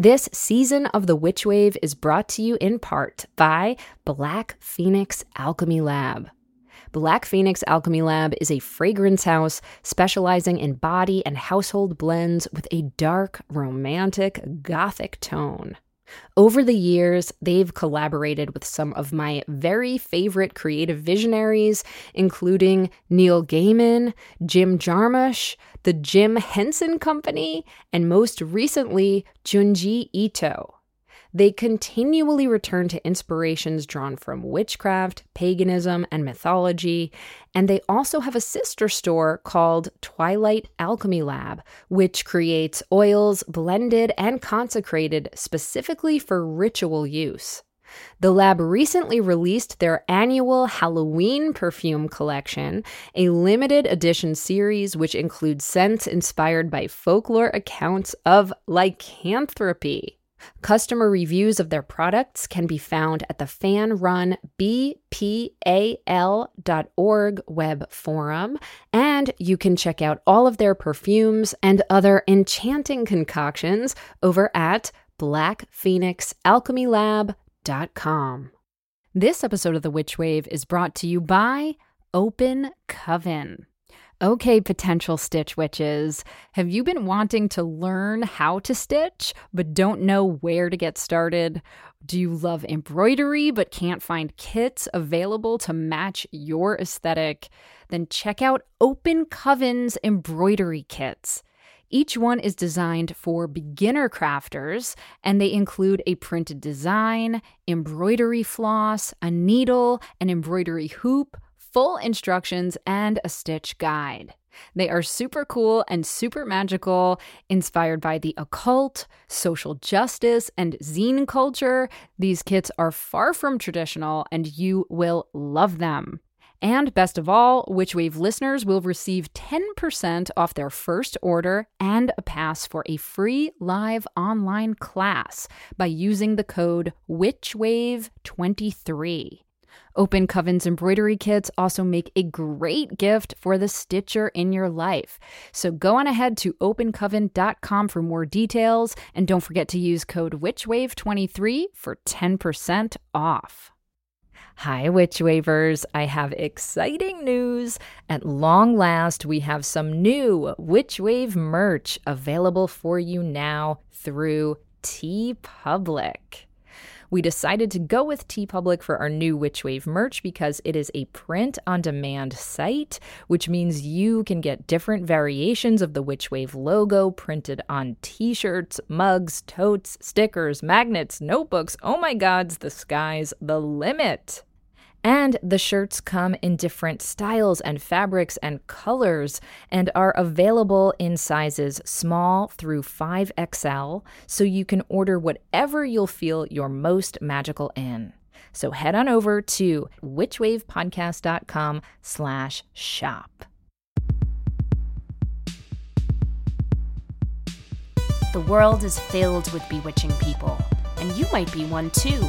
This season of the Witch Wave is brought to you in part by Black Phoenix Alchemy Lab. Black Phoenix Alchemy Lab is a fragrance house specializing in body and household blends with a dark, romantic, gothic tone. Over the years, they've collaborated with some of my very favorite creative visionaries, including Neil Gaiman, Jim Jarmusch, the Jim Henson Company, and most recently, Junji Ito. They continually return to inspirations drawn from witchcraft, paganism, and mythology, and they also have a sister store called Twilight Alchemy Lab, which creates oils blended and consecrated specifically for ritual use. The lab recently released their annual Halloween perfume collection, a limited edition series which includes scents inspired by folklore accounts of lycanthropy. Customer reviews of their products can be found at the fan run bpal.org web forum, and you can check out all of their perfumes and other enchanting concoctions over at blackphoenixalchemylab.com. This episode of The Witch Wave is brought to you by Open Coven. Okay, potential stitch witches, have you been wanting to learn how to stitch but don't know where to get started? Do you love embroidery but can't find kits available to match your aesthetic? Then check out Open Coven's embroidery kits. Each one is designed for beginner crafters, and they include a printed design, embroidery floss, a needle, an embroidery hoop, full instructions, and a stitch guide. They are super cool and super magical, inspired by the occult, social justice, and zine culture. These kits are far from traditional, and you will love them. And best of all, Witchwave listeners will receive 10% off their first order and a pass for a free live online class by using the code WitchWave23. Open Coven's embroidery kits also make a great gift for the stitcher in your life. So go on ahead to opencoven.com for more details and don't forget to use code WitchWave23 for 10% off. Hi, Witch Wavers. I have exciting news. At long last, we have some new Witch Wave merch available for you now through TeePublic we decided to go with TeePublic for our new Witchwave merch because it is a print on demand site, which means you can get different variations of the Witchwave logo printed on t shirts, mugs, totes, stickers, magnets, notebooks. Oh my gods, the sky's the limit. And the shirts come in different styles and fabrics and colors and are available in sizes small through 5XL, so you can order whatever you'll feel you're most magical in. So head on over to witchwavepodcast.com slash shop. The world is filled with bewitching people, and you might be one too.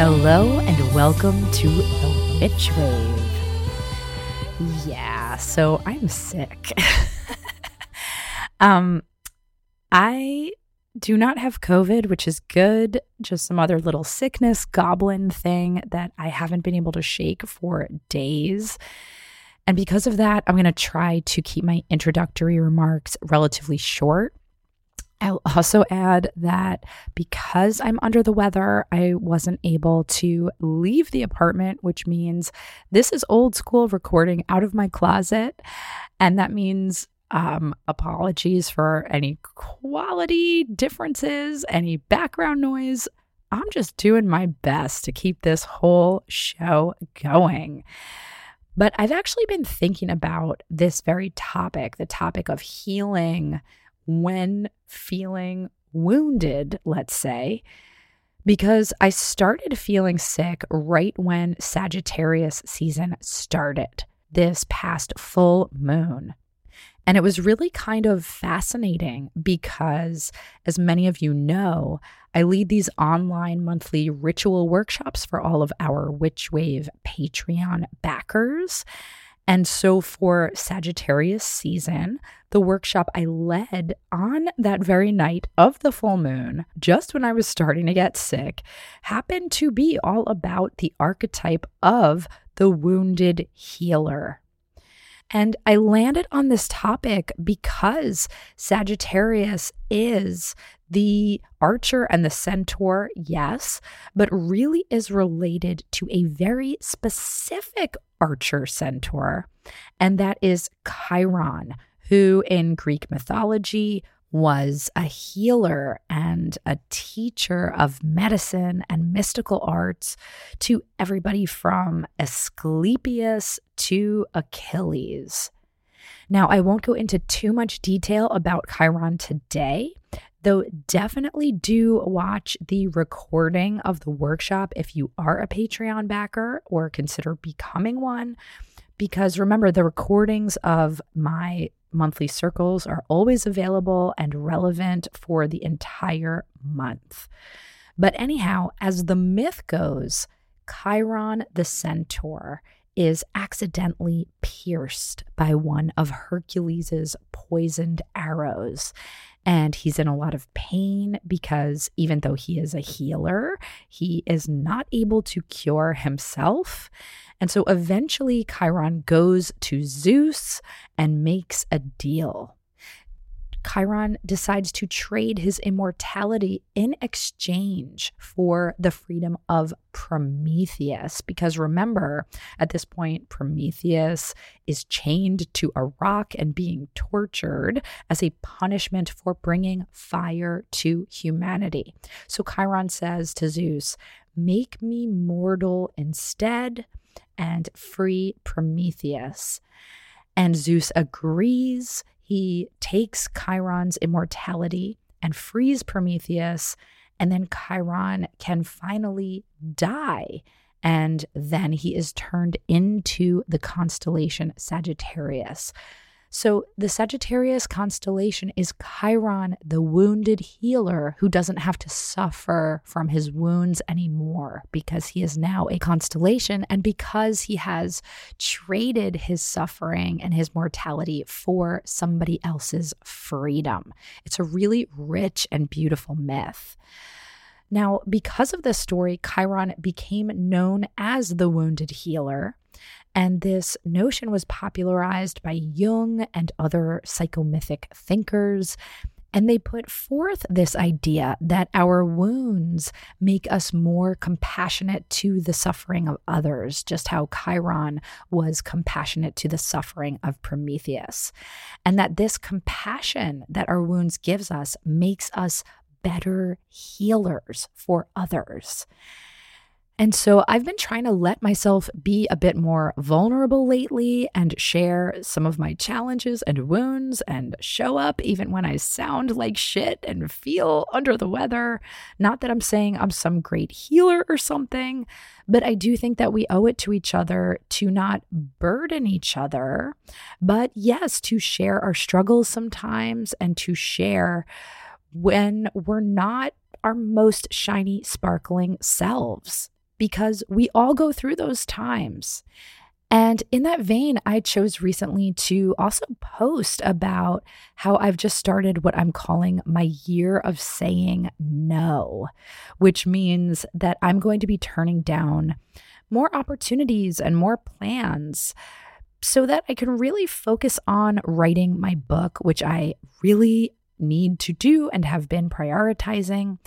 Hello and welcome to the Witch Wave. Yeah, so I'm sick. um I do not have COVID, which is good. Just some other little sickness goblin thing that I haven't been able to shake for days. And because of that, I'm going to try to keep my introductory remarks relatively short I'll also add that because I'm under the weather, I wasn't able to leave the apartment, which means this is old school recording out of my closet. And that means um, apologies for any quality differences, any background noise. I'm just doing my best to keep this whole show going. But I've actually been thinking about this very topic the topic of healing when feeling wounded, let's say, because I started feeling sick right when Sagittarius season started this past full moon. And it was really kind of fascinating because, as many of you know, I lead these online monthly ritual workshops for all of our Witch Wave Patreon backers. And so for Sagittarius season, the workshop I led on that very night of the full moon, just when I was starting to get sick, happened to be all about the archetype of the wounded healer. And I landed on this topic because Sagittarius is the archer and the centaur, yes, but really is related to a very specific archer centaur, and that is Chiron, who in Greek mythology was a healer and a teacher of medicine and mystical arts to everybody from Asclepius to Achilles. Now, I won't go into too much detail about Chiron today, though definitely do watch the recording of the workshop if you are a Patreon backer or consider becoming one. Because remember, the recordings of my monthly circles are always available and relevant for the entire month. But anyhow, as the myth goes, Chiron the centaur is accidentally pierced by one of Hercules's poisoned arrows. And he's in a lot of pain because even though he is a healer, he is not able to cure himself. And so eventually Chiron goes to Zeus and makes a deal. Chiron decides to trade his immortality in exchange for the freedom of Prometheus. Because remember, at this point, Prometheus is chained to a rock and being tortured as a punishment for bringing fire to humanity. So Chiron says to Zeus, Make me mortal instead and free Prometheus. And Zeus agrees. He takes Chiron's immortality and frees Prometheus. And then Chiron can finally die. And then he is turned into the constellation Sagittarius. So the Sagittarius constellation is Chiron, the wounded healer who doesn't have to suffer from his wounds anymore because he is now a constellation and because he has traded his suffering and his mortality for somebody else's freedom. It's a really rich and beautiful myth. Now, because of this story, Chiron became known as the wounded healer. And this notion was popularized by Jung and other psychomythic thinkers. And they put forth this idea that our wounds make us more compassionate to the suffering of others, just how Chiron was compassionate to the suffering of Prometheus. And that this compassion that our wounds gives us makes us better healers for others. And so I've been trying to let myself be a bit more vulnerable lately and share some of my challenges and wounds and show up even when I sound like shit and feel under the weather. Not that I'm saying I'm some great healer or something, but I do think that we owe it to each other to not burden each other, but yes, to share our struggles sometimes and to share when we're not our most shiny, sparkling selves because we all go through those times. And in that vein, I chose recently to also post about how I've just started what I'm calling my year of saying no, which means that I'm going to be turning down more opportunities and more plans so that I can really focus on writing my book, which I really need to do and have been prioritizing.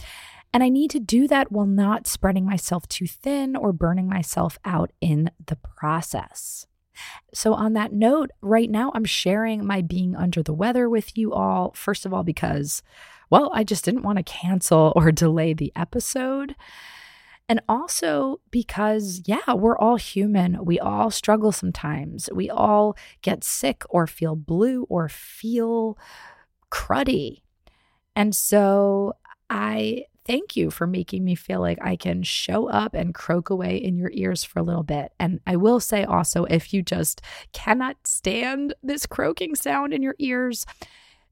And I need to do that while not spreading myself too thin or burning myself out in the process. So, on that note, right now I'm sharing my being under the weather with you all. First of all, because well, I just didn't want to cancel or delay the episode. And also because, yeah, we're all human. We all struggle sometimes. We all get sick or feel blue or feel cruddy. And so I thank you for making me feel like I can show up and croak away in your ears for a little bit. And I will say also, if you just cannot stand this croaking sound in your ears,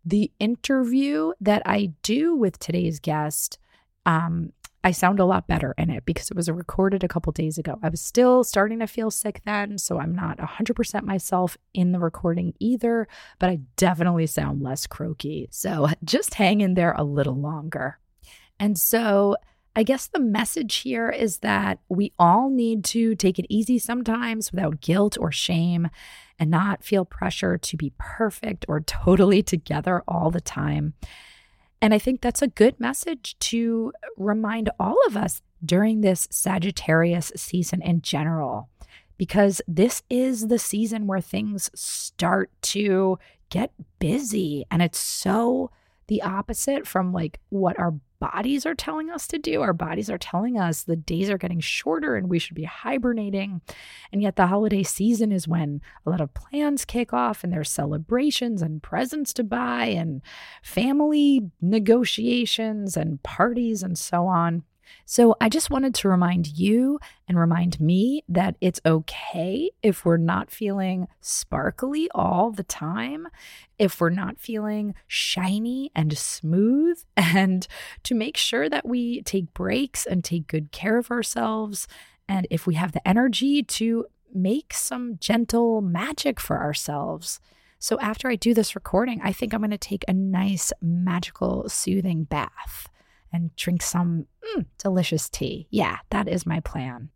the interview that I do with today's guest, um, I sound a lot better in it because it was recorded a couple days ago. I was still starting to feel sick then, so I'm not 100% myself in the recording either, but I definitely sound less croaky. So just hang in there a little longer. And so I guess the message here is that we all need to take it easy sometimes without guilt or shame and not feel pressure to be perfect or totally together all the time. And I think that's a good message to remind all of us during this Sagittarius season in general, because this is the season where things start to get busy. And it's so the opposite from like what our bodies are telling us to do. Our bodies are telling us the days are getting shorter and we should be hibernating. And yet, the holiday season is when a lot of plans kick off and there's celebrations and presents to buy and family negotiations and parties and so on. So I just wanted to remind you and remind me that it's okay if we're not feeling sparkly all the time, if we're not feeling shiny and smooth, and to make sure that we take breaks and take good care of ourselves. And if we have the energy to make some gentle magic for ourselves. So after I do this recording, I think I'm going to take a nice, magical, soothing bath and drink some mm, delicious tea. Yeah, that is my plan.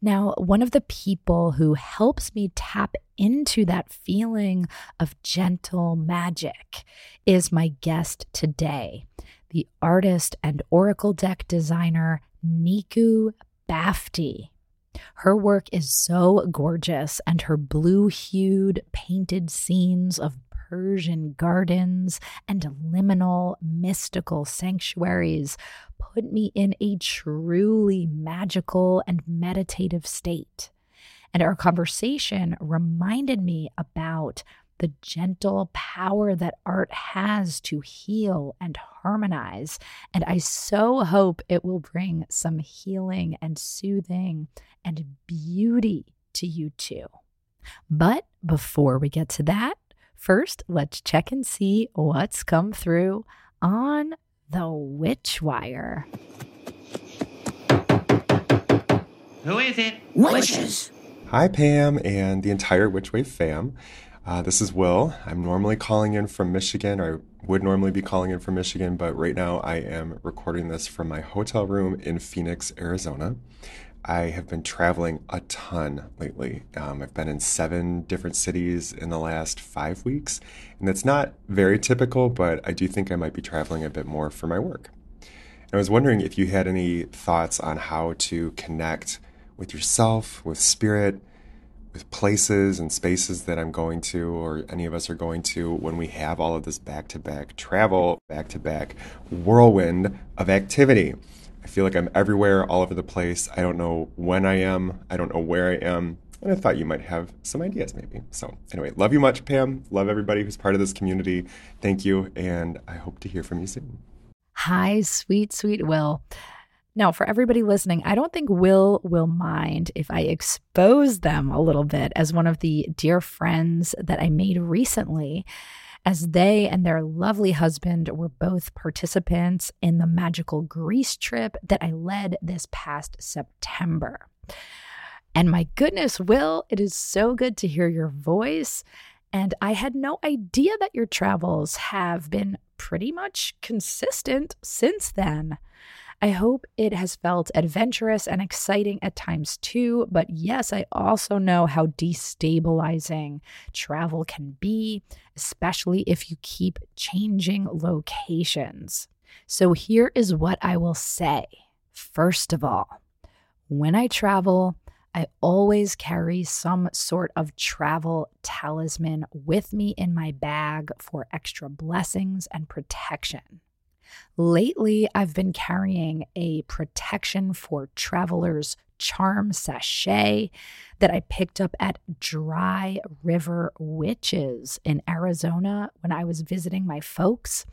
Now, one of the people who helps me tap into that feeling of gentle magic is my guest today, the artist and oracle deck designer Nikoo Bafti. Her work is so gorgeous, and her blue hued painted scenes of Persian gardens and liminal mystical sanctuaries put me in a truly magical and meditative state. And our conversation reminded me about the gentle power that art has to heal and harmonize. And I so hope it will bring some healing and soothing and beauty to you too. But before we get to that, First, let's check and see what's come through on the Witch Wire. Who is it? Witches. Hi, Pam, and the entire Witchwave fam. Uh, this is Will. I'm normally calling in from Michigan, or I would normally be calling in from Michigan, but right now I am recording this from my hotel room in Phoenix, Arizona. I have been traveling a ton lately. Um, I've been in seven different cities in the last five weeks, and that's not very typical, but I do think I might be traveling a bit more for my work. And I was wondering if you had any thoughts on how to connect with yourself, with spirit, with places and spaces that I'm going to, or any of us are going to, when we have all of this back to back travel, back to back whirlwind of activity. I feel like I'm everywhere, all over the place. I don't know when I am. I don't know where I am. And I thought you might have some ideas, maybe. So, anyway, love you much, Pam. Love everybody who's part of this community. Thank you. And I hope to hear from you soon. Hi, sweet, sweet Will. Now, for everybody listening, I don't think Will will mind if I expose them a little bit as one of the dear friends that I made recently as they and their lovely husband were both participants in the magical Greece trip that I led this past September. And my goodness, Will, it is so good to hear your voice. And I had no idea that your travels have been pretty much consistent since then. I hope it has felt adventurous and exciting at times too, but yes, I also know how destabilizing travel can be, especially if you keep changing locations. So here is what I will say. First of all, when I travel, I always carry some sort of travel talisman with me in my bag for extra blessings and protection. Lately, I've been carrying a protection for travelers charm sachet that I picked up at Dry River Witches in Arizona when I was visiting my folks.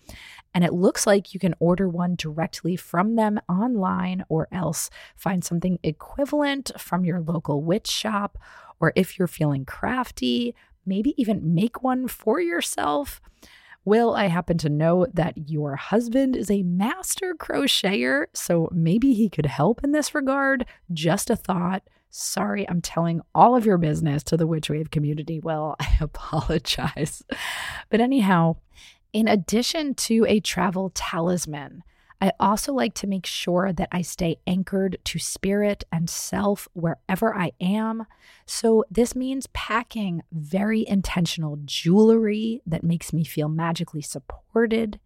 And it looks like you can order one directly from them online or else find something equivalent from your local witch shop. Or if you're feeling crafty, maybe even make one for yourself. Will, I happen to know that your husband is a master crocheter, so maybe he could help in this regard. Just a thought. Sorry, I'm telling all of your business to the Witch Wave community. Well, I apologize. But anyhow, in addition to a travel talisman, I also like to make sure that I stay anchored to spirit and self wherever I am. So, this means packing very intentional jewelry that makes me feel magically supported.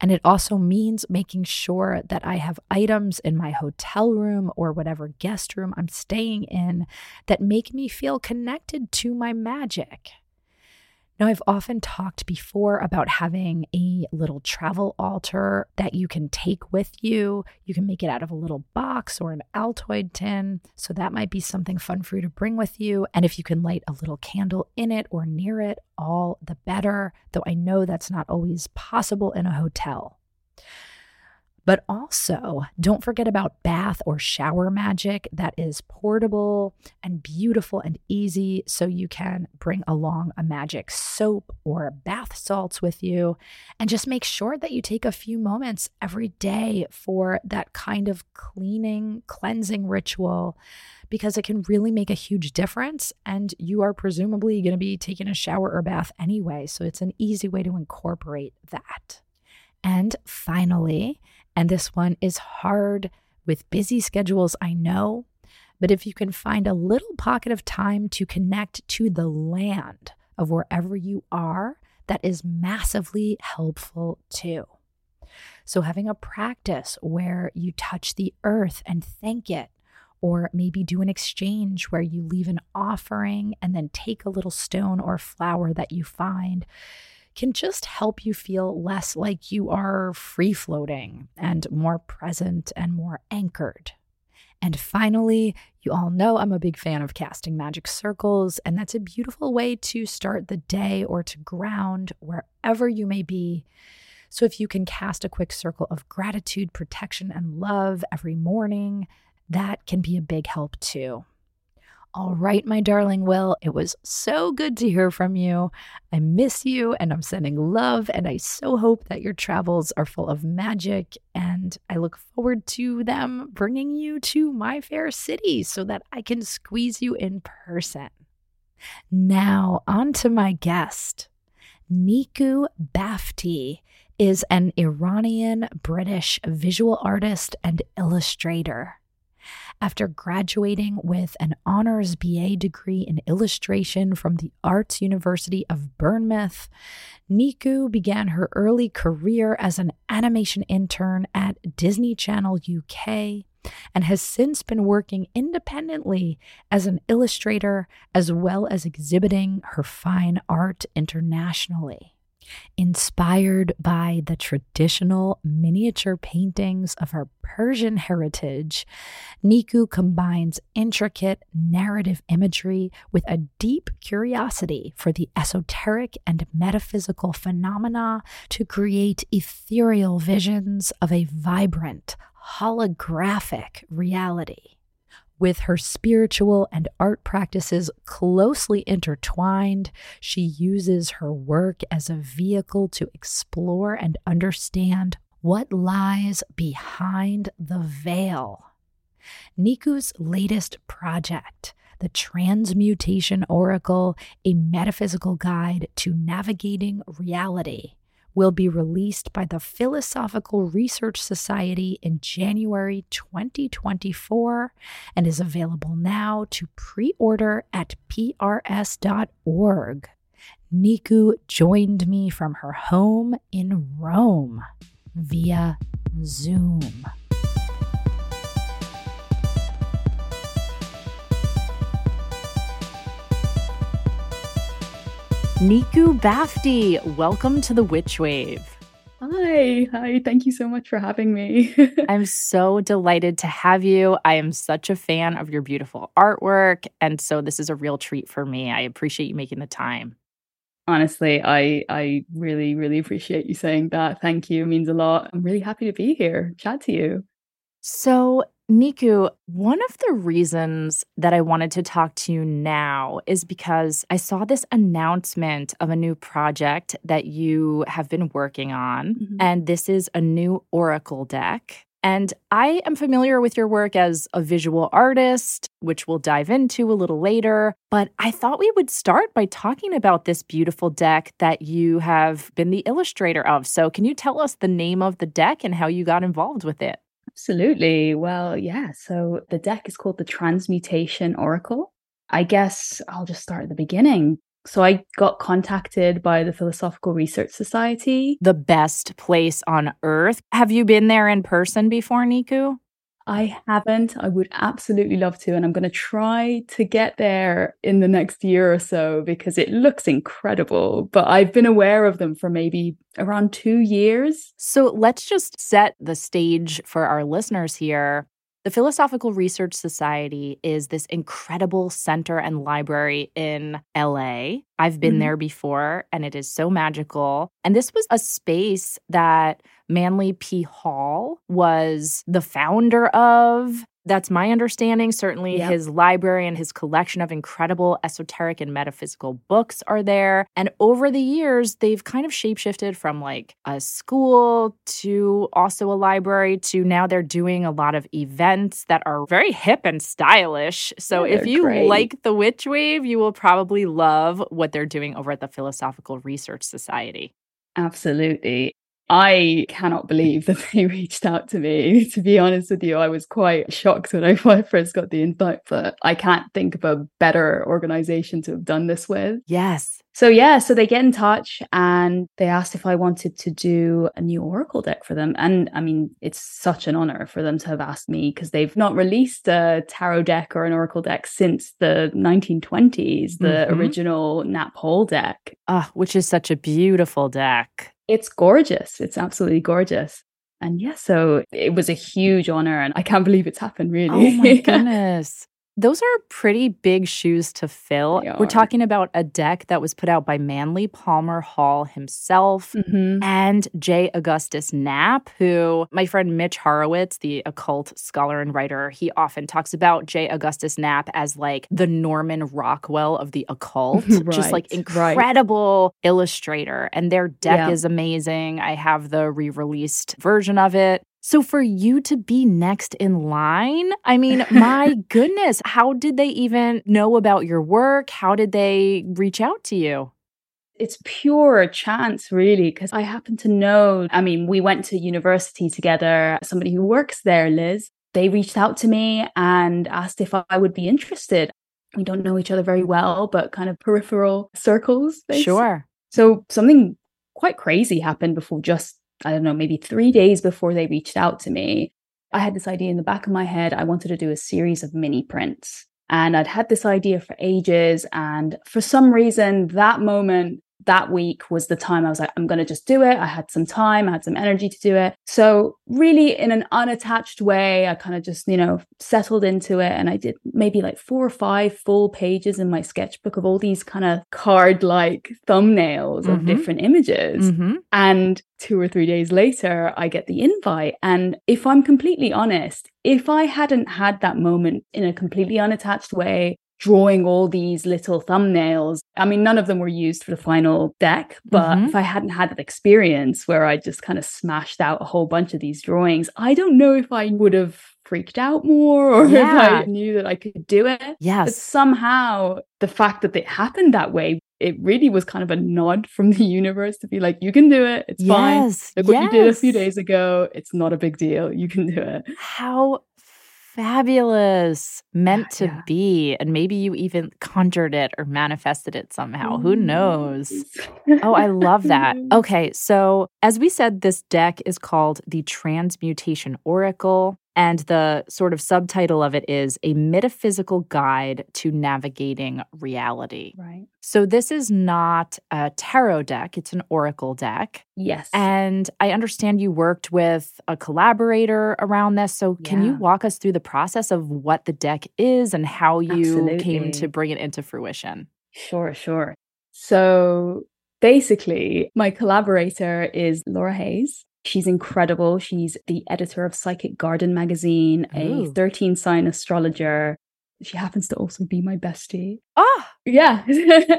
And it also means making sure that I have items in my hotel room or whatever guest room I'm staying in that make me feel connected to my magic. Now, I've often talked before about having a little travel altar that you can take with you. You can make it out of a little box or an Altoid tin. So that might be something fun for you to bring with you. And if you can light a little candle in it or near it, all the better, though I know that's not always possible in a hotel. But also, don't forget about bath or shower magic that is portable and beautiful and easy. So you can bring along a magic soap or bath salts with you. And just make sure that you take a few moments every day for that kind of cleaning, cleansing ritual because it can really make a huge difference. And you are presumably going to be taking a shower or bath anyway. So it's an easy way to incorporate that. And finally, and this one is hard with busy schedules, I know. But if you can find a little pocket of time to connect to the land of wherever you are, that is massively helpful too. So, having a practice where you touch the earth and thank it, or maybe do an exchange where you leave an offering and then take a little stone or flower that you find can just help you feel less like you are free floating and more present and more anchored. And finally, you all know I'm a big fan of casting magic circles, and that's a beautiful way to start the day or to ground wherever you may be. So, if you can cast a quick circle of gratitude, protection, and love every morning, that can be a big help too. All right, my darling Will, it was so good to hear from you. I miss you and I'm sending love. And I so hope that your travels are full of magic. And I look forward to them bringing you to my fair city so that I can squeeze you in person. Now, on to my guest. Nikoo Bafti is an Iranian British visual artist and illustrator. After graduating with an honors BA degree in illustration from the Arts University of Bournemouth, Nikoo began her early career as an animation intern at Disney Channel UK and has since been working independently as an illustrator as well as exhibiting her fine art internationally. Inspired by the traditional miniature paintings of her Persian heritage, Nikoo combines intricate narrative imagery with a deep curiosity for the esoteric and metaphysical phenomena to create ethereal visions of a vibrant, holographic reality. With her spiritual and art practices closely intertwined, she uses her work as a vehicle to explore and understand what lies behind the veil. Nikoo's latest project, the Transmutation Oracle, a metaphysical guide to navigating reality, will be released by the Philosophical Research Society in January 2024 and is available now to pre order at prs.org. Nikoo joined me from her home in Rome via Zoom. Nikoo Bafti, welcome to the Witch Wave. Hi, hi. Thank you so much for having me. I'm so delighted to have you. I am such a fan of your beautiful artwork. And so this is a real treat for me. I appreciate you making the time. Honestly, I I really, really appreciate you saying that. Thank you. It means a lot. I'm really happy to be here, chat to you. So, Nikoo, one of the reasons that I wanted to talk to you now is because I saw this announcement of a new project that you have been working on. Mhm. And this is a new Oracle deck. And I am familiar with your work as a visual artist, which we'll dive into a little later. But I thought we would start by talking about this beautiful deck that you have been the illustrator of. So, can you tell us the name of the deck and how you got involved with it? Absolutely. Well, yeah. So the deck is called the Transmutation Oracle. I guess I'll just start at the beginning. So I got contacted by the Philosophical Research Society. the best place on earth. Have you been there in person before, Nikoo? I haven't. I would absolutely love to. And I'm going to try to get there in the next year or so because it looks incredible. But I've been aware of them for maybe around two years. So let's just set the stage for our listeners here. The Philosophical Research Society is this incredible center and library in LA. I've been Mhm. there before and it is so magical. And this was a space that Manly P. Hall was the founder of. That's my understanding. Certainly, Yep. his library and his collection of incredible esoteric and metaphysical books are there. And over the years, they've kind of shapeshifted from like a school to also a library to now they're doing a lot of events that are very hip and stylish. So, Yeah, if you great. like the witch wave, you will probably love what they're doing over at the Philosophical Research Society. Absolutely. I cannot believe that they reached out to me. To be honest with you, I was quite shocked when I when I first got the invite, but I can't think of a better organization to have done this with. Yes. So yeah, so they get in touch and they asked if I wanted to do a new Oracle deck for them. And I mean, it's such an honor for them to have asked me because they've not released a tarot deck or an Oracle deck since the 1920s, the Mhm. original Knapp-Hall deck. Ah, which is such a beautiful deck. It's gorgeous. It's absolutely gorgeous. And yeah, so it was a huge honor and I can't believe it's happened really. Oh my goodness. Those are pretty big shoes to fill. We're talking about a deck that was put out by Manly Palmer Hall himself. Mhm. And J. Augustus Knapp, who my friend Mitch Horowitz, the occult scholar and writer, he often talks about J. Augustus Knapp as like the Norman Rockwell of the occult. Just like Right, right. incredible illustrator. And their deck Yeah. is amazing. I have the re released version of it. So for you to be next in line, I mean, my goodness, how did they even know about your work? How did they reach out to you? it's pure chance really because i happen to know i mean we went to university together somebody who works there liz they reached out to me and asked if i would be interested we don't know each other very well but kind of peripheral circles basically. Sure. so something quite crazy happened before just i don't know maybe three days before they reached out to me i had this idea in the back of my head i wanted to do a series of mini prints. And i'd had this idea for ages and for some reason that moment that week was the time I was like, I'm going to just do it. I had some time, I had some energy to do it. So, really, in an unattached way, I kind of just, you know, settled into it. And I did maybe like four or five full pages in my sketchbook of all these kind of card like thumbnails of Mhm. different images. hmm And two or three days later, I get the invite. And if I'm completely honest, if I hadn't had that moment in a completely unattached way, drawing all these little thumbnails, I mean, none of them were used for the final deck, but Mhm. if I hadn't had that experience where I just kind of smashed out a whole bunch of these drawings, I don't know if I would have freaked out more or Yeah. if I knew that I could do it. But Yes. somehow the fact that it happened that way, it really was kind of a nod from the universe to be like, you can do it. It's fine. Yes. Look what you did a few days ago. It's not a big deal. You can do it. How fabulous. Meant to yeah. be. And maybe you even conjured it or manifested it somehow. Who knows? Oh, I love that. Okay, so as we said, this deck is called the Transmutation Oracle. And the sort of subtitle of it is A Metaphysical Guide to Navigating Reality. Right. So, this is not a tarot deck, it's an oracle deck. Yes. And I understand you worked with a collaborator around this. So, can you walk us through the process of what the deck is and how you came to bring it into fruition? Sure, sure. So basically, my collaborator is Laura Hayes. She's incredible. She's the editor of Psychic Garden magazine, a 13 sign astrologer. She happens to also be my bestie. Ah, Yeah.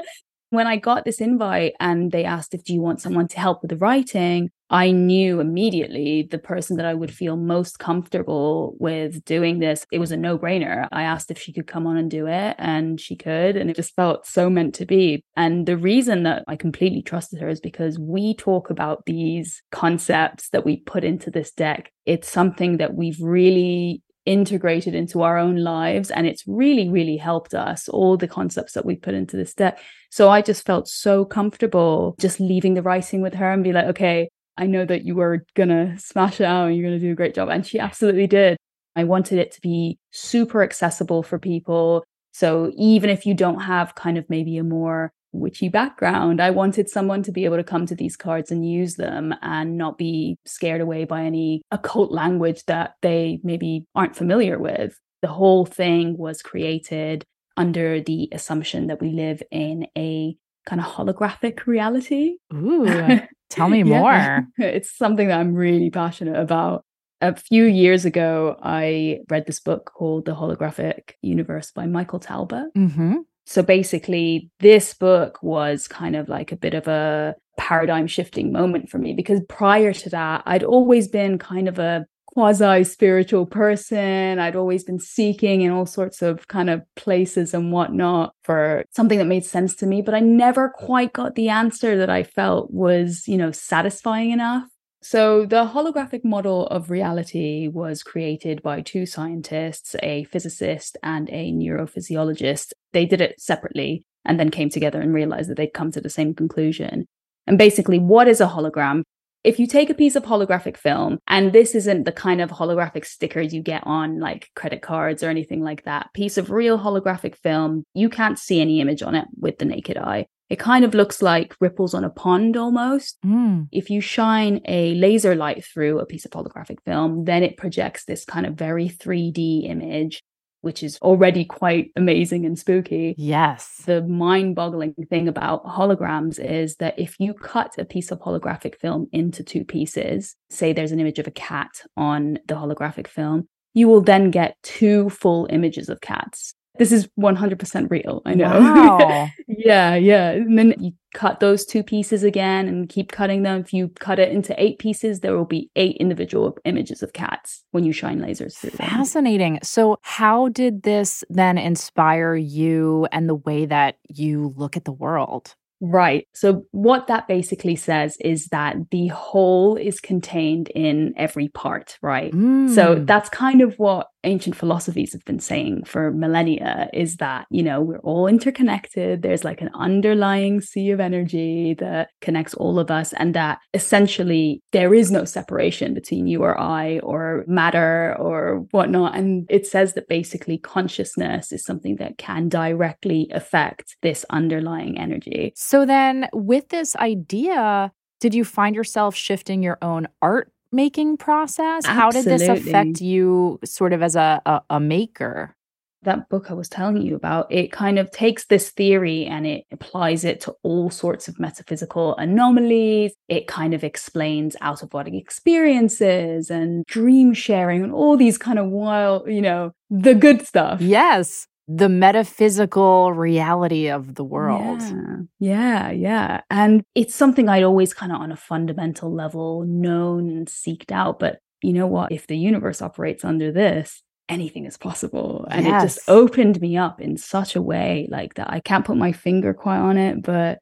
when I got this invite and they asked if do you want someone to help with the writing, I knew immediately the person that I would feel most comfortable with doing this. It was a no-brainer. I asked if she could come on and do it and she could and it just felt so meant to be. And the reason that I completely trusted her is because we talk about these concepts that we put into this deck. It's something that we've really integrated into our own lives and it's really really helped us all the concepts that we put into this deck so i just felt so comfortable just leaving the writing with her and be like okay i know that you were gonna smash it out and you're gonna do a great job and she absolutely did. I wanted it to be super accessible for people. So even if you don't have kind of maybe a more witchy background. I wanted someone to be able to come to these cards and use them and not be scared away by any occult language that they maybe aren't familiar with. The whole thing was created under the assumption that we live in a kind of holographic reality. ooh, tell me Yeah. more. It's something that I'm really passionate about. A few years ago, I read this book called The Holographic Universe by Michael Talbot. Mm-hmm. So basically, this book was kind of like a bit of a paradigm shifting moment for me because prior to that, I'd always been kind of a quasi spiritual person. I'd always been seeking in all sorts of kind of places and whatnot for something that made sense to me, but I never quite got the answer that I felt was, you know, satisfying enough. So, the holographic model of reality was created by two scientists, a physicist and a neurophysiologist. They did it separately and then came together and realized that they'd come to the same conclusion. And basically, what is a hologram? If you take a piece of holographic film, and this isn't the kind of holographic stickers you get on like credit cards or anything like that, piece of real holographic film, you can't see any image on it with the naked eye. It kind of looks like ripples on a pond almost Mm. if you shine a laser light through a piece of holographic film, then it projects this kind of very 3D image, which is already quite amazing and spooky. Yes. The mind boggling thing about holograms is that if you cut a piece of holographic film into two pieces, say there's an image of a cat on the holographic film, you will then get two full images of cats. This is 100% real. I know. Wow. Yeah, yeah. And then you cut those two pieces again and keep cutting them. If you cut it into eight pieces, there will be eight individual images of cats when you shine lasers through them. Fascinating. So, how did this then inspire you and the way that you look at the world? Right. So, what that basically says is that the whole is contained in every part, right? So, Mm. that's kind of what ancient philosophies have been saying for millennia is that, you know, we're all interconnected. There's like an underlying sea of energy that connects all of us, and that essentially there is no separation between you or I or matter or whatnot. And it says that basically consciousness is something that can directly affect this underlying energy. So, then with this idea, did you find yourself shifting your own art making process? How did this affect you sort of as a, a, a maker? that book I was telling you about, it kind of takes this theory and it applies it to all sorts of metaphysical anomalies. It kind of explains out of body experiences and dream sharing and all these kind of wild, you know, the good stuff. Yes. The metaphysical reality of the world. Yeah, yeah, yeah. And it's something I'd always kind of on a fundamental level known and seeked out. But you know what? If the universe operates under this, anything is possible. And it just opened me up in such a way like that. I can't put my finger quite on it, but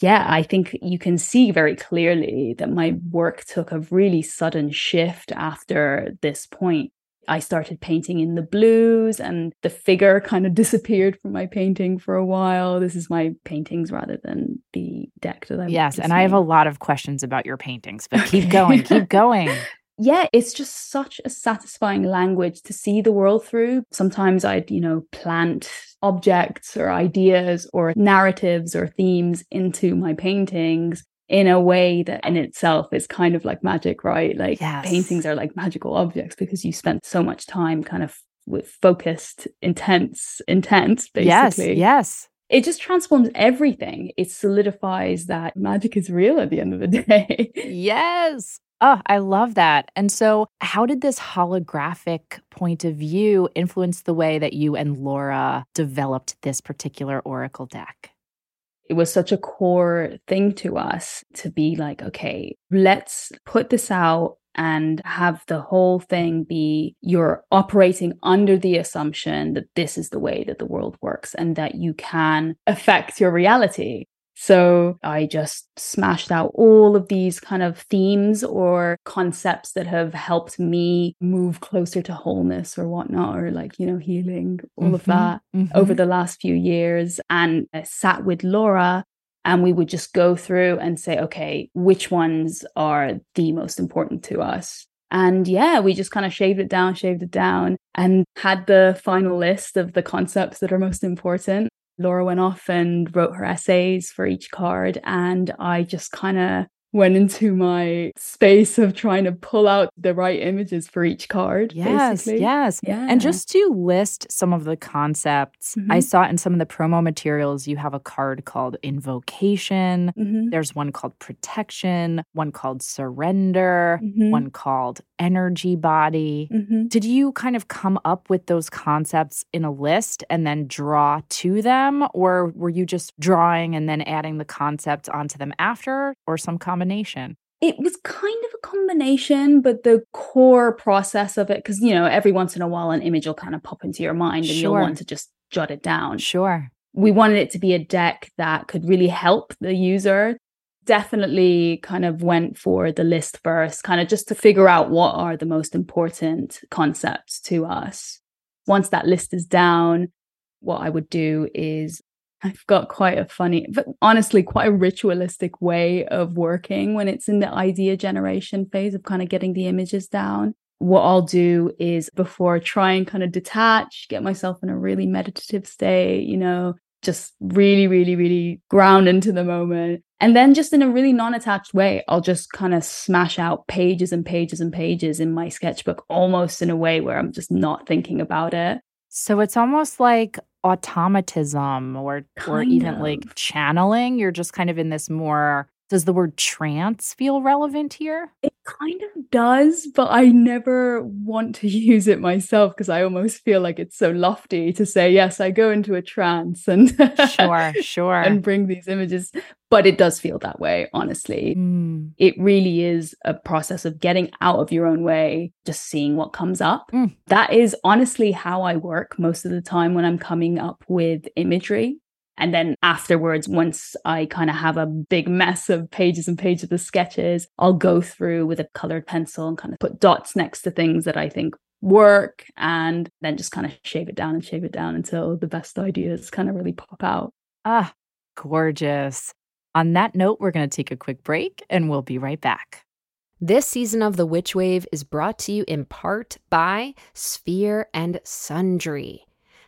yeah, I think you can see very clearly that my work took a really sudden shift after this point. I started painting in the blues and the figure kind of disappeared from my painting for a while. This is my paintings rather than the deck that I Yes. And I have a lot of questions about your paintings, but keep going, keep going. yeah, it's just such a satisfying language to see the world through. Sometimes I'd, you know, plant objects or ideas or narratives or themes into my paintings in a way that in itself is kind of like magic, right? Like yes. paintings are like magical objects because you spent so much time kind of with focused, intense, intense, basically. Yes, yes. It just transforms everything. It solidifies that magic is real at the end of the day. yes. Oh, I love that. And so, how did this holographic point of view influence the way that you and Laura developed this particular Oracle deck? It was such a core thing to us to be like, okay, let's put this out and have the whole thing be you're operating under the assumption that this is the way that the world works and that you can affect your reality. So I just smashed out all of these kind of themes or concepts that have helped me move closer to wholeness or whatnot, or like, you know, healing, all mm-hmm, of that mm-hmm. over the last few years. And I sat with Laura and we would just go through and say, okay, which ones are the most important to us? And yeah, we just kind of shaved it down, shaved it down, and had the final list of the concepts that are most important. Laura went off and wrote her essays for each card. And I just kind of went into my space of trying to pull out the right images for each card. Yes, basically. yes. Yeah. And just to list some of the concepts, mm-hmm. I saw in some of the promo materials you have a card called invocation. Mm-hmm. There's one called protection, one called surrender, mm-hmm. one called energy body. Mm-hmm. Did you kind of come up with those concepts in a list and then draw to them? Or were you just drawing and then adding the concepts onto them after, or some combination? It was kind of a combination, but the core process of it, because, you know, every once in a while an image will kind of pop into your mind and sure. you'll want to just jot it down. Sure. We wanted it to be a deck that could really help the user definitely kind of went for the list first, kind of just to figure out what are the most important concepts to us. Once that list is down, what I would do is I've got quite a funny, but honestly, quite a ritualistic way of working when it's in the idea generation phase of kind of getting the images down. What I'll do is before try and kind of detach, get myself in a really meditative state, you know, just really, really, really ground into the moment. And then just in a really non-attached way, I'll just kind of smash out pages and pages and pages in my sketchbook, almost in a way where I'm just not thinking about it. So it's almost like automatism or kind or even of. like channeling. You're just kind of in this more does the word trance feel relevant here? It kind of does, but I never want to use it myself because I almost feel like it's so lofty to say, yes, I go into a trance and sure, sure. and bring these images. But it does feel that way, honestly. Mm. It really is a process of getting out of your own way, just seeing what comes up. Mm. That is honestly how I work most of the time when I'm coming up with imagery. And then afterwards, once I kind of have a big mess of pages and pages of the sketches, I'll go through with a colored pencil and kind of put dots next to things that I think work and then just kind of shave it down and shave it down until the best ideas kind of really pop out. Ah, gorgeous. On that note, we're going to take a quick break and we'll be right back. This season of The Witch Wave is brought to you in part by Sphere and Sundry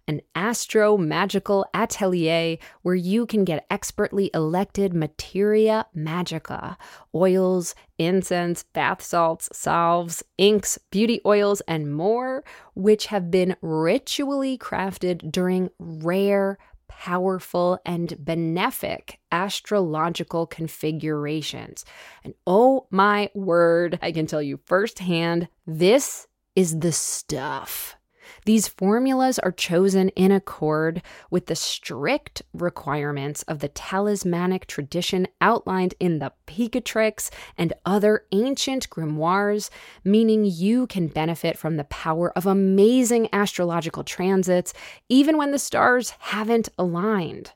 an astro magical atelier where you can get expertly elected materia magica oils, incense, bath salts, salves, inks, beauty oils, and more, which have been ritually crafted during rare powerful and benefic astrological configurations. And oh my word, I can tell you firsthand, this is the stuff. These formulas are chosen in accord with the strict requirements of the talismanic tradition outlined in the Picatrix and other ancient grimoires, meaning you can benefit from the power of amazing astrological transits even when the stars haven't aligned.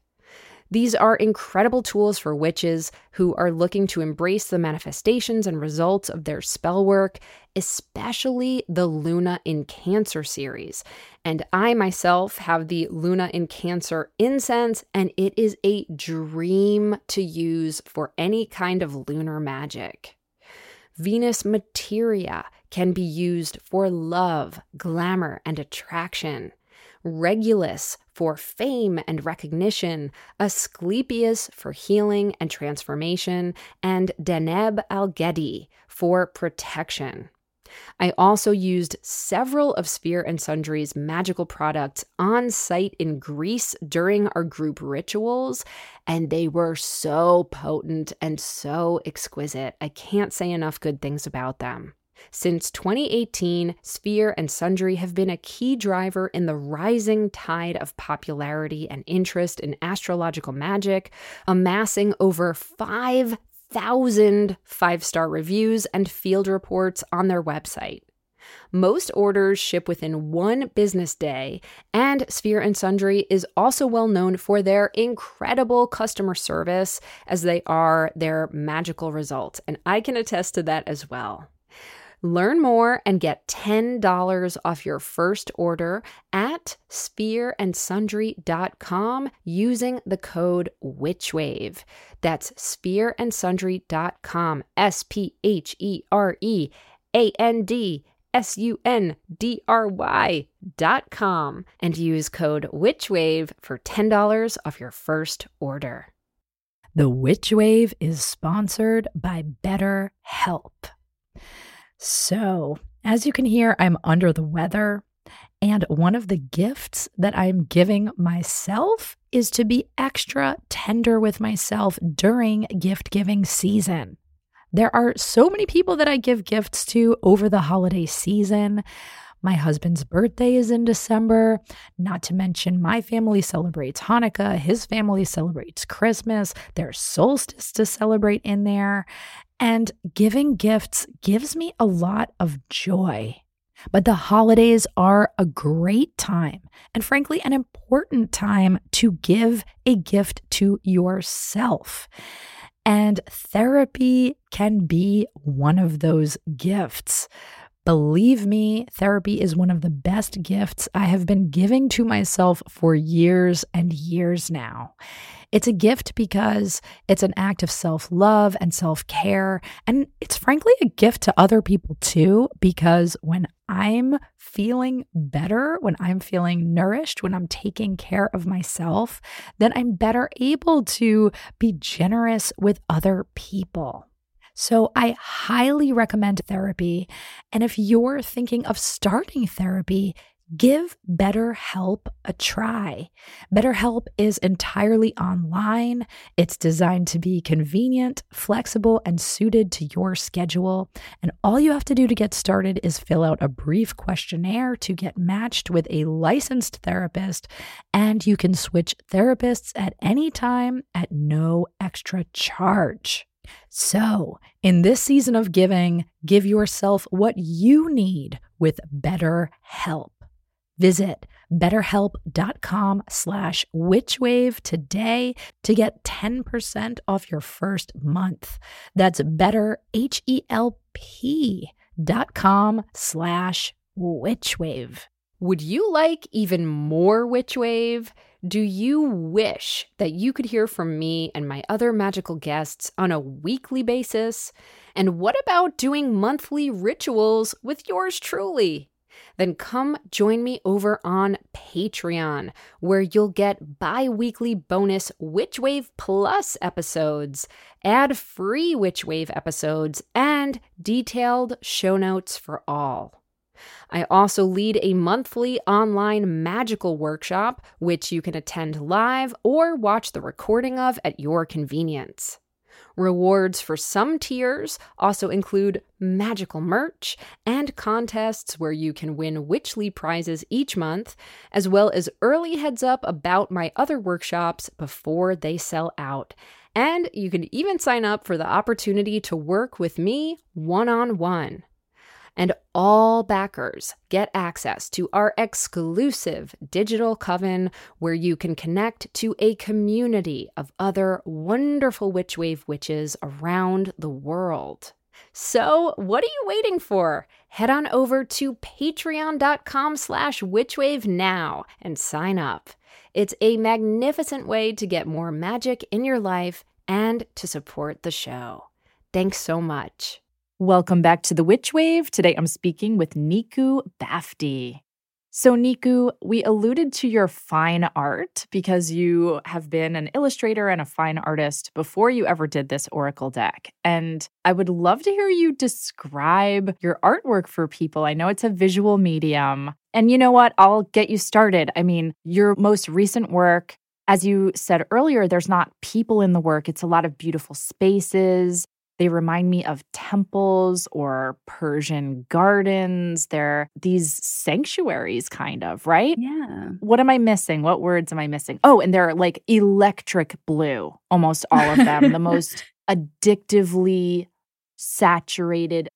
These are incredible tools for witches who are looking to embrace the manifestations and results of their spell work, especially the Luna in Cancer series. And I myself have the Luna in Cancer incense, and it is a dream to use for any kind of lunar magic. Venus materia can be used for love, glamour, and attraction. Regulus for fame and recognition, Asclepius for healing and transformation, and Deneb al-Gedi for protection. I also used several of Sphere and Sundry's magical products on site in Greece during our group rituals, and they were so potent and so exquisite. I can't say enough good things about them. Since 2018, Sphere and Sundry have been a key driver in the rising tide of popularity and interest in astrological magic, amassing over 5,000 five star reviews and field reports on their website. Most orders ship within one business day, and Sphere and Sundry is also well known for their incredible customer service, as they are their magical results. And I can attest to that as well. Learn more and get $10 off your first order at sphereandsundry.com using the code WitchWave. That's sphereandsundry.com, S P H E R E A N D S U N D R Y dot com and use code WitchWave for $10 off your first order. The Witch Wave is sponsored by BetterHelp. So, as you can hear, I'm under the weather. And one of the gifts that I'm giving myself is to be extra tender with myself during gift giving season. There are so many people that I give gifts to over the holiday season. My husband's birthday is in December, not to mention my family celebrates Hanukkah, his family celebrates Christmas, there's solstice to celebrate in there. And giving gifts gives me a lot of joy. But the holidays are a great time and, frankly, an important time to give a gift to yourself. And therapy can be one of those gifts. Believe me, therapy is one of the best gifts I have been giving to myself for years and years now. It's a gift because it's an act of self love and self care. And it's frankly a gift to other people too, because when I'm feeling better, when I'm feeling nourished, when I'm taking care of myself, then I'm better able to be generous with other people. So I highly recommend therapy. And if you're thinking of starting therapy, give BetterHelp a try. BetterHelp is entirely online. It's designed to be convenient, flexible, and suited to your schedule. And all you have to do to get started is fill out a brief questionnaire to get matched with a licensed therapist. And you can switch therapists at any time at no extra charge. So, in this season of giving, give yourself what you need with BetterHelp. Visit betterhelp.com slash witchwave today to get 10% off your first month. That's better, H-E-L-P dot com slash witchwave. Would you like even more Witchwave? Do you wish that you could hear from me and my other magical guests on a weekly basis? And what about doing monthly rituals with yours truly? then come join me over on Patreon, where you'll get bi weekly bonus Witch Wave Plus episodes, ad free Witch Wave episodes, and detailed show notes for all. I also lead a monthly online magical workshop, which you can attend live or watch the recording of at your convenience. Rewards for some tiers also include magical merch and contests where you can win Witchly prizes each month, as well as early heads up about my other workshops before they sell out. And you can even sign up for the opportunity to work with me one on one and all backers get access to our exclusive digital coven where you can connect to a community of other wonderful Witchwave witches around the world. So, what are you waiting for? Head on over to patreon.com slash witchwave now and sign up. It's a magnificent way to get more magic in your life and to support the show. Thanks so much. Welcome back to the Witch Wave. Today I'm speaking with Nikoo Bafti. So, Nikoo, we alluded to your fine art because you have been an illustrator and a fine artist before you ever did this Oracle deck. And I would love to hear you describe your artwork for people. I know it's a visual medium. And you know what? I'll get you started. I mean, your most recent work, as you said earlier, there's not people in the work, it's a lot of beautiful spaces. They remind me of temples or Persian gardens. They're these sanctuaries, kind of, right? Yeah. What am I missing? What words am I missing? Oh, and they're like electric blue, almost all of them. the most addictively saturated,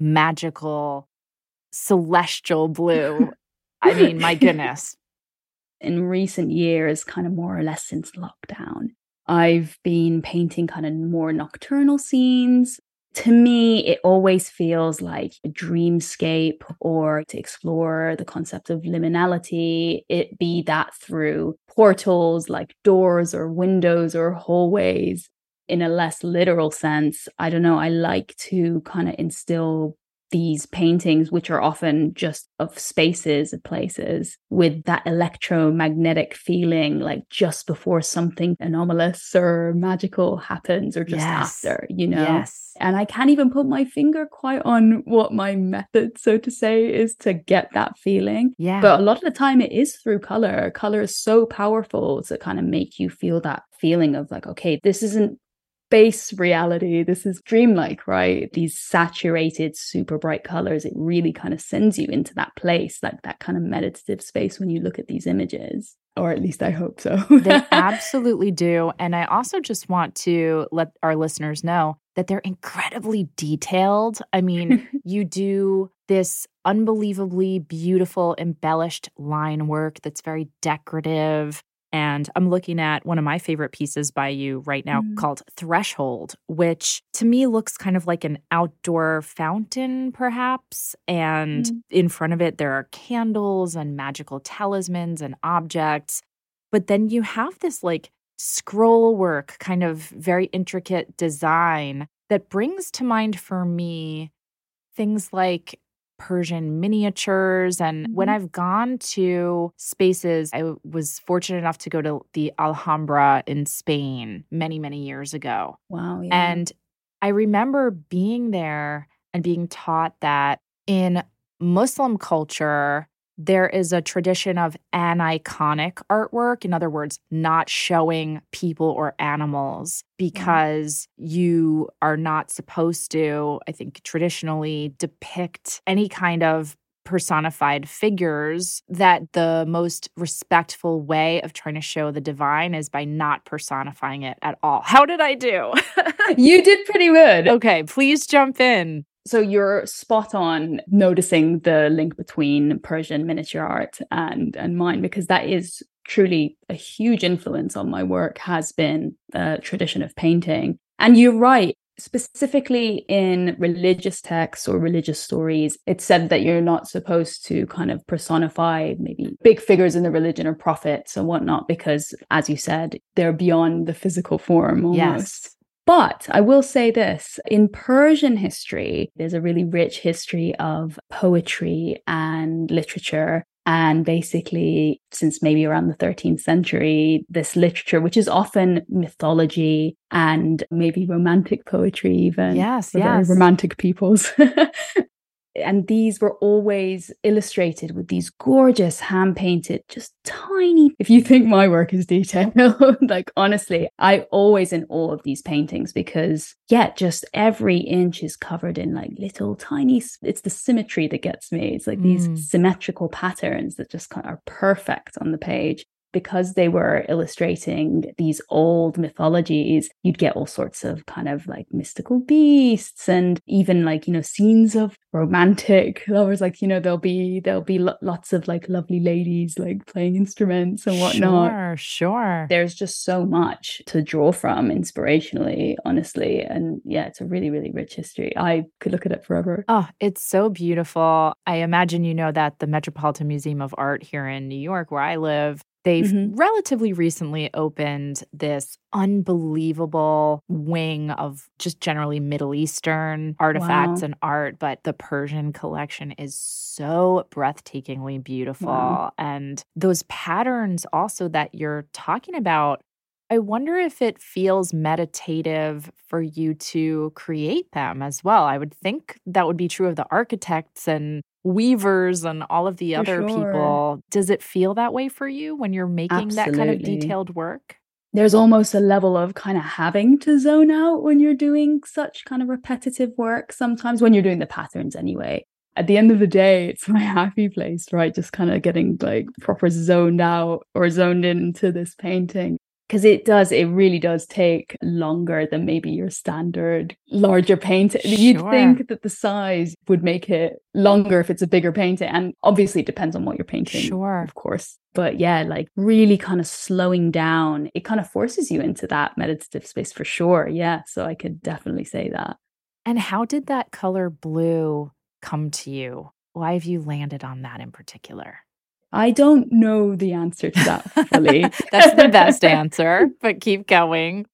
magical, celestial blue. I mean, my goodness. In recent years, kind of more or less since lockdown, I've been painting kind of more nocturnal scenes. To me, it always feels like a dreamscape or to explore the concept of liminality, it be that through portals like doors or windows or hallways. In a less literal sense, I don't know, I like to kind of instill these paintings, which are often just of spaces of places, with that electromagnetic feeling, like just before something anomalous or magical happens, or just yes. after, you know? Yes. And I can't even put my finger quite on what my method, so to say, is to get that feeling. Yeah. But a lot of the time, it is through color. Color is so powerful to kind of make you feel that feeling of like, okay, this isn't space reality. This is dreamlike, right? These saturated, super bright colors. It really kind of sends you into that place, like that kind of meditative space when you look at these images. Or at least I hope so. they absolutely do. And I also just want to let our listeners know that they're incredibly detailed. I mean, you do this unbelievably beautiful, embellished line work that's very decorative. And I'm looking at one of my favorite pieces by you right now mm. called Threshold, which to me looks kind of like an outdoor fountain, perhaps. And mm. in front of it, there are candles and magical talismans and objects. But then you have this like scroll work, kind of very intricate design that brings to mind for me things like Persian miniatures. And mm-hmm. when I've gone to spaces, I was fortunate enough to go to the Alhambra in Spain many, many years ago. Wow. Yeah. And I remember being there and being taught that in Muslim culture, there is a tradition of aniconic artwork. In other words, not showing people or animals because mm. you are not supposed to, I think, traditionally depict any kind of personified figures that the most respectful way of trying to show the divine is by not personifying it at all. How did I do? you did pretty good. Okay, please jump in. So you're spot on noticing the link between Persian miniature art and and mine because that is truly a huge influence on my work has been the tradition of painting. And you're right, specifically in religious texts or religious stories, it's said that you're not supposed to kind of personify maybe big figures in the religion or prophets and whatnot, because as you said, they're beyond the physical form almost. Yes. But I will say this in Persian history, there's a really rich history of poetry and literature. And basically, since maybe around the 13th century, this literature, which is often mythology and maybe romantic poetry, even. Yes, yes. romantic peoples. and these were always illustrated with these gorgeous hand painted just tiny if you think my work is detailed like honestly i always in awe of these paintings because yeah just every inch is covered in like little tiny it's the symmetry that gets me it's like mm. these symmetrical patterns that just kind of are perfect on the page because they were illustrating these old mythologies, you'd get all sorts of kind of like mystical beasts and even like, you know, scenes of romantic lovers. Like, you know, there'll be, there'll be lo- lots of like lovely ladies like playing instruments and whatnot. Sure, sure. There's just so much to draw from inspirationally, honestly. And yeah, it's a really, really rich history. I could look at it forever. Oh, it's so beautiful. I imagine you know that the Metropolitan Museum of Art here in New York, where I live, They've mm-hmm. relatively recently opened this unbelievable wing of just generally Middle Eastern artifacts wow. and art, but the Persian collection is so breathtakingly beautiful. Wow. And those patterns also that you're talking about, I wonder if it feels meditative for you to create them as well. I would think that would be true of the architects and weavers and all of the other sure. people. Does it feel that way for you when you're making Absolutely. that kind of detailed work? There's almost a level of kind of having to zone out when you're doing such kind of repetitive work, sometimes when you're doing the patterns anyway. At the end of the day, it's my happy place, right? Just kind of getting like proper zoned out or zoned into this painting because it does it really does take longer than maybe your standard larger painting sure. you'd think that the size would make it longer if it's a bigger painting and obviously it depends on what you're painting sure. of course. But yeah like really kind of slowing down it kind of forces you into that meditative space for sure. Yeah so i could definitely say that. And how did that color blue come to you? Why have you landed on that in particular I don't know the answer to that fully. That's the best answer, but keep going.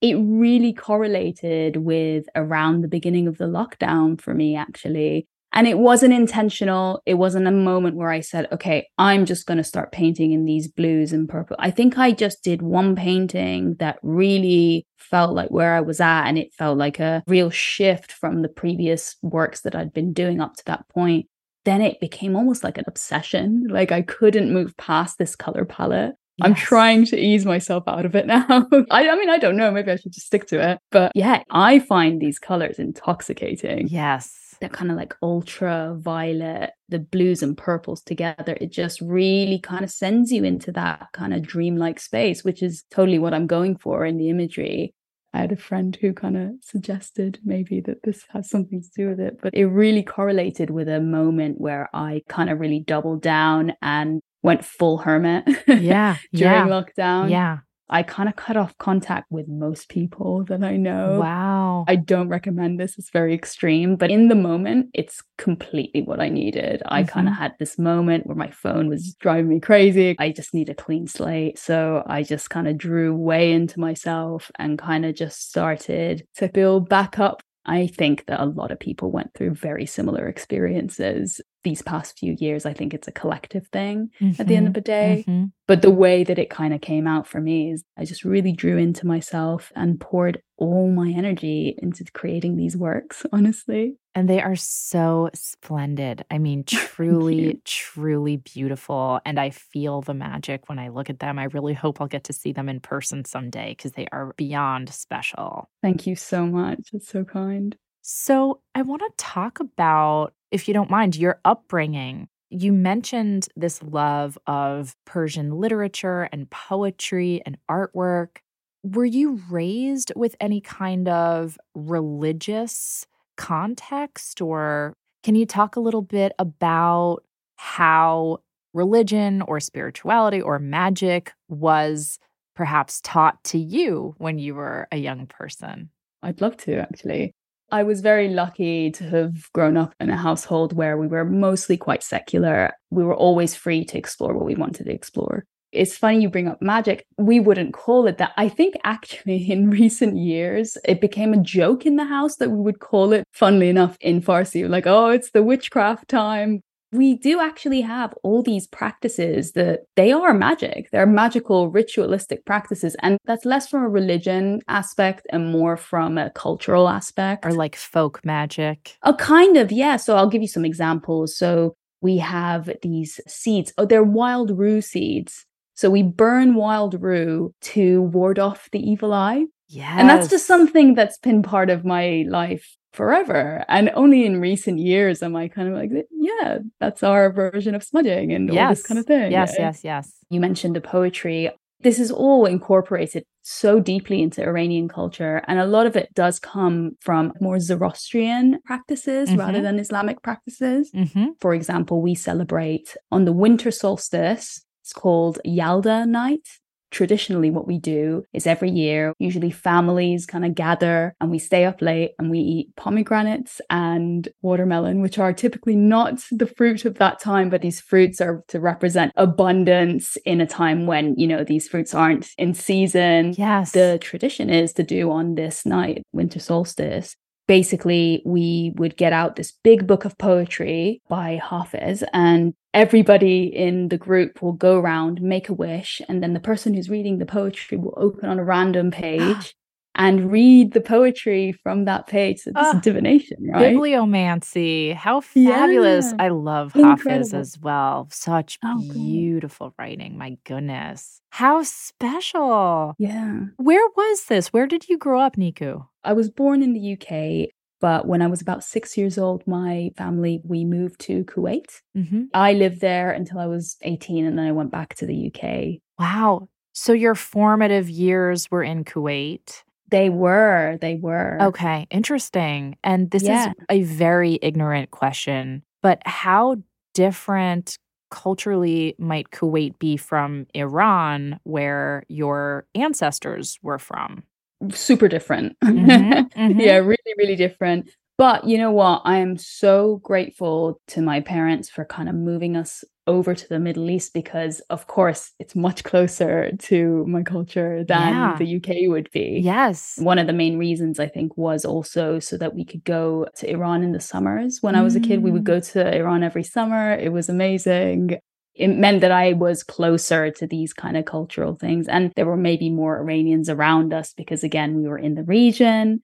It really correlated with around the beginning of the lockdown for me, actually. And it wasn't intentional. It wasn't a moment where I said, okay, I'm just going to start painting in these blues and purple. I think I just did one painting that really felt like where I was at. And it felt like a real shift from the previous works that I'd been doing up to that point then it became almost like an obsession. Like I couldn't move past this color palette. Yes. I'm trying to ease myself out of it now. I, I, mean, I don't know. Maybe I should just stick to it. But yeah, I find these colors intoxicating. Yes. That kind of like ultra violet, the blues and purples together. It just really kind of sends you into that kind of dreamlike space, which is totally what I'm going for in the imagery. I had a friend who kind of suggested maybe that this has something to do with it, but it really correlated with a moment where I kind of really doubled down and went full hermit. Yeah. during yeah. lockdown. Yeah. I kind of cut off contact with most people that I know. Wow. I don't recommend this. It's very extreme, but in the moment, it's completely what I needed. Mm-hmm. I kind of had this moment where my phone was driving me crazy. I just need a clean slate. So I just kind of drew way into myself and kind of just started to build back up I think that a lot of people went through very similar experiences these past few years. I think it's a collective thing mm-hmm, at the end of mm-hmm, the day. Mm-hmm. But the way that it kind of came out for me is I just really drew into myself and poured all my energy into creating these works, honestly. And they are so splendid. I mean, truly, truly beautiful. And I feel the magic when I look at them. I really hope I'll get to see them in person someday because they are beyond special. Thank you so much. It's so kind. So, I want to talk about, if you don't mind, your upbringing. You mentioned this love of Persian literature and poetry and artwork. Were you raised with any kind of religious context, or can you talk a little bit about how religion or spirituality or magic was perhaps taught to you when you were a young person? I'd love to, actually. I was very lucky to have grown up in a household where we were mostly quite secular. We were always free to explore what we wanted to explore. It's funny you bring up magic. We wouldn't call it that. I think actually in recent years, it became a joke in the house that we would call it, funnily enough, in Farsi, like, oh, it's the witchcraft time we do actually have all these practices that they are magic. They're magical, ritualistic practices. And that's less from a religion aspect and more from a cultural aspect. Or like folk magic. A kind of, yeah. So I'll give you some examples. So we have these seeds. Oh, they're wild rue seeds. So we burn wild rue to ward off the evil eye. Yeah. And that's just something that's been part of my life forever. And only in recent years am I kind of like, yeah, that's our version of smudging and yes. all this kind of thing. Yes, yeah. yes, yes. You mentioned the poetry. This is all incorporated so deeply into Iranian culture. And a lot of it does come from more Zoroastrian practices mm-hmm. rather than Islamic practices. Mm-hmm. For example, we celebrate on the winter solstice, it's called Yalda night. Traditionally what we do is every year usually families kind of gather and we stay up late and we eat pomegranates and watermelon which are typically not the fruit of that time but these fruits are to represent abundance in a time when you know these fruits aren't in season. Yes. The tradition is to do on this night winter solstice. Basically we would get out this big book of poetry by Hafiz and everybody in the group will go around make a wish and then the person who's reading the poetry will open on a random page and read the poetry from that page. So this is ah, divination, right? Bibliomancy. How fabulous. Yeah. I love Incredible. Hafiz as well. Such oh, beautiful writing. My goodness. How special. Yeah. Where was this? Where did you grow up, Nikoo? I was born in the UK. But when I was about six years old, my family, we moved to Kuwait. Mm-hmm. I lived there until I was 18 and then I went back to the UK. Wow. So your formative years were in Kuwait? They were. They were. Okay. Interesting. And this yeah. is a very ignorant question, but how different culturally might Kuwait be from Iran, where your ancestors were from? Super different. Mm-hmm, mm-hmm. yeah, really, really different. But you know what? I am so grateful to my parents for kind of moving us over to the Middle East because, of course, it's much closer to my culture than yeah. the UK would be. Yes. One of the main reasons I think was also so that we could go to Iran in the summers. When mm. I was a kid, we would go mm. to Iran every summer. It was amazing. It meant that I was closer to these kind of cultural things. And there were maybe more Iranians around us because, again, we were in the region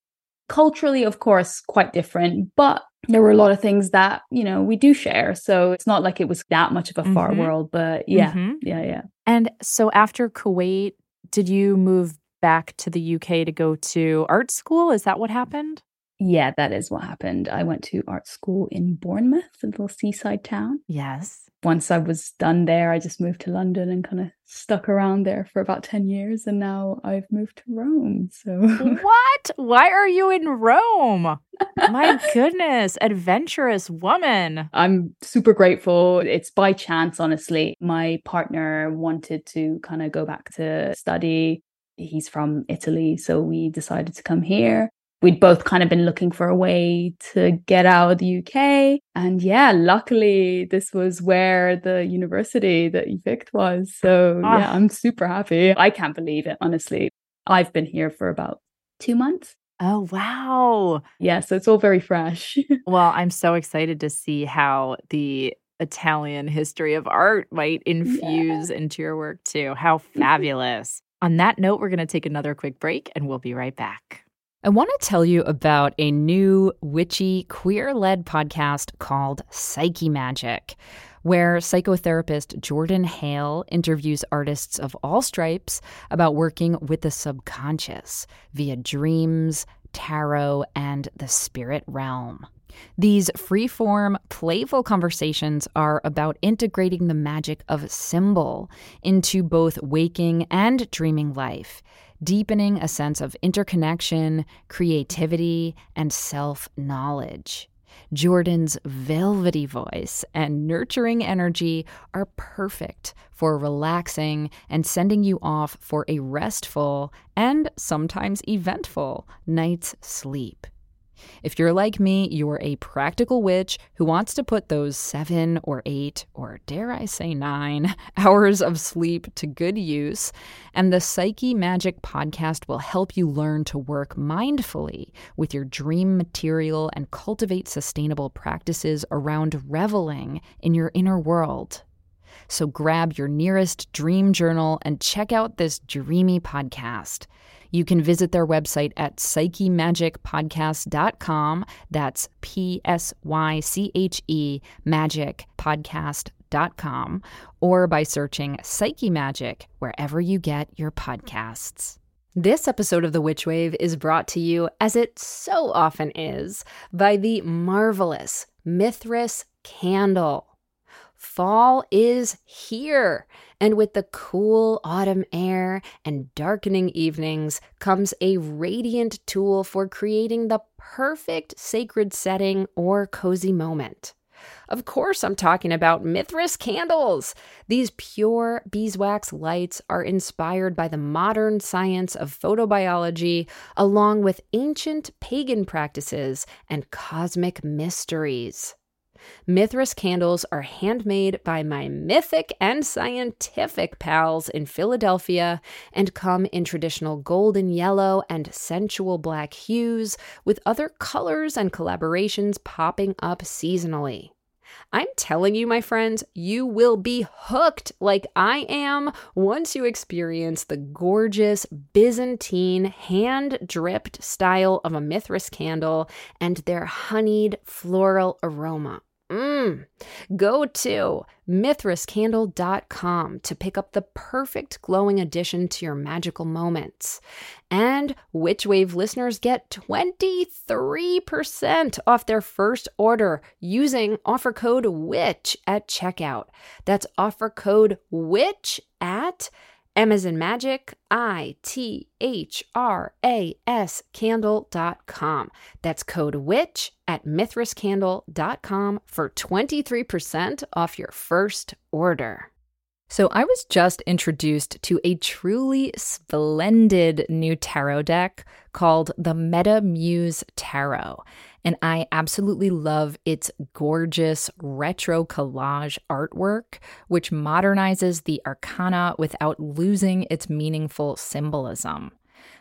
culturally of course quite different but there were a lot of things that you know we do share so it's not like it was that much of a far mm-hmm. world but yeah mm-hmm. yeah yeah and so after kuwait did you move back to the uk to go to art school is that what happened yeah that is what happened i went to art school in bournemouth a little seaside town yes once I was done there, I just moved to London and kind of stuck around there for about 10 years. And now I've moved to Rome. So, what? Why are you in Rome? My goodness, adventurous woman. I'm super grateful. It's by chance, honestly. My partner wanted to kind of go back to study. He's from Italy. So we decided to come here we'd both kind of been looking for a way to get out of the UK. And yeah, luckily this was where the university that you picked was. So oh. yeah, I'm super happy. I can't believe it, honestly. I've been here for about two months. Oh, wow. Yeah, so it's all very fresh. well, I'm so excited to see how the Italian history of art might infuse yeah. into your work too. How fabulous. On that note, we're going to take another quick break and we'll be right back. I want to tell you about a new witchy queer led podcast called Psyche Magic, where psychotherapist Jordan Hale interviews artists of all stripes about working with the subconscious via dreams, tarot, and the spirit realm. These free-form, playful conversations are about integrating the magic of symbol into both waking and dreaming life deepening a sense of interconnection, creativity, and self knowledge. Jordan's velvety voice and nurturing energy are perfect for relaxing and sending you off for a restful and sometimes eventful night's sleep. If you're like me, you're a practical witch who wants to put those seven or eight, or dare I say nine, hours of sleep to good use. And the Psyche Magic podcast will help you learn to work mindfully with your dream material and cultivate sustainable practices around reveling in your inner world. So grab your nearest dream journal and check out this dreamy podcast. You can visit their website at psychemagicpodcast.com. That's P S Y C H E magicpodcast.com or by searching Psyche Magic wherever you get your podcasts. This episode of The Witch Wave is brought to you, as it so often is, by the marvelous Mithras candle. Fall is here. And with the cool autumn air and darkening evenings comes a radiant tool for creating the perfect sacred setting or cozy moment. Of course, I'm talking about Mithras candles. These pure beeswax lights are inspired by the modern science of photobiology, along with ancient pagan practices and cosmic mysteries. Mithras candles are handmade by my mythic and scientific pals in Philadelphia and come in traditional golden yellow and sensual black hues, with other colors and collaborations popping up seasonally. I'm telling you, my friends, you will be hooked like I am once you experience the gorgeous Byzantine hand dripped style of a Mithras candle and their honeyed floral aroma. Mmm. Go to mithrascandle.com to pick up the perfect glowing addition to your magical moments. And Witchwave listeners get 23% off their first order using offer code WITCH at checkout. That's offer code WITCH at Amazon Magic, I T H R A S candle.com. That's code WITCH at mithrascandle.com for 23% off your first order. So, I was just introduced to a truly splendid new tarot deck called the Meta Muse Tarot and I absolutely love its gorgeous retro collage artwork, which modernizes the arcana without losing its meaningful symbolism.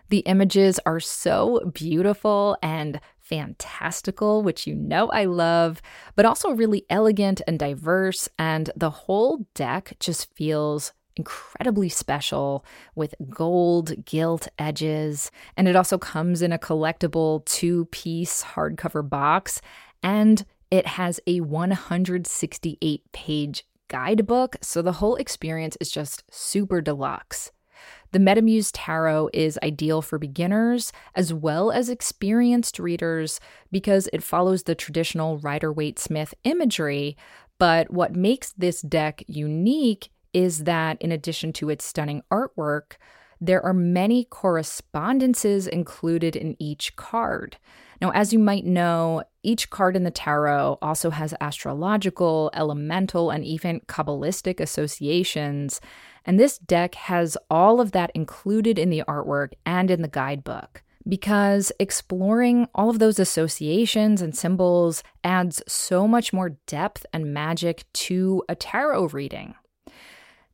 The images are so beautiful and fantastical, which you know I love, but also really elegant and diverse, and the whole deck just feels incredibly special with gold gilt edges. And it also comes in a collectible two piece hardcover box. And it has a 168 page guidebook. So the whole experience is just super deluxe. The Metamuse Tarot is ideal for beginners as well as experienced readers because it follows the traditional Rider Waite Smith imagery. But what makes this deck unique is that in addition to its stunning artwork, there are many correspondences included in each card. Now, as you might know, each card in the tarot also has astrological, elemental, and even Kabbalistic associations. And this deck has all of that included in the artwork and in the guidebook because exploring all of those associations and symbols adds so much more depth and magic to a tarot reading.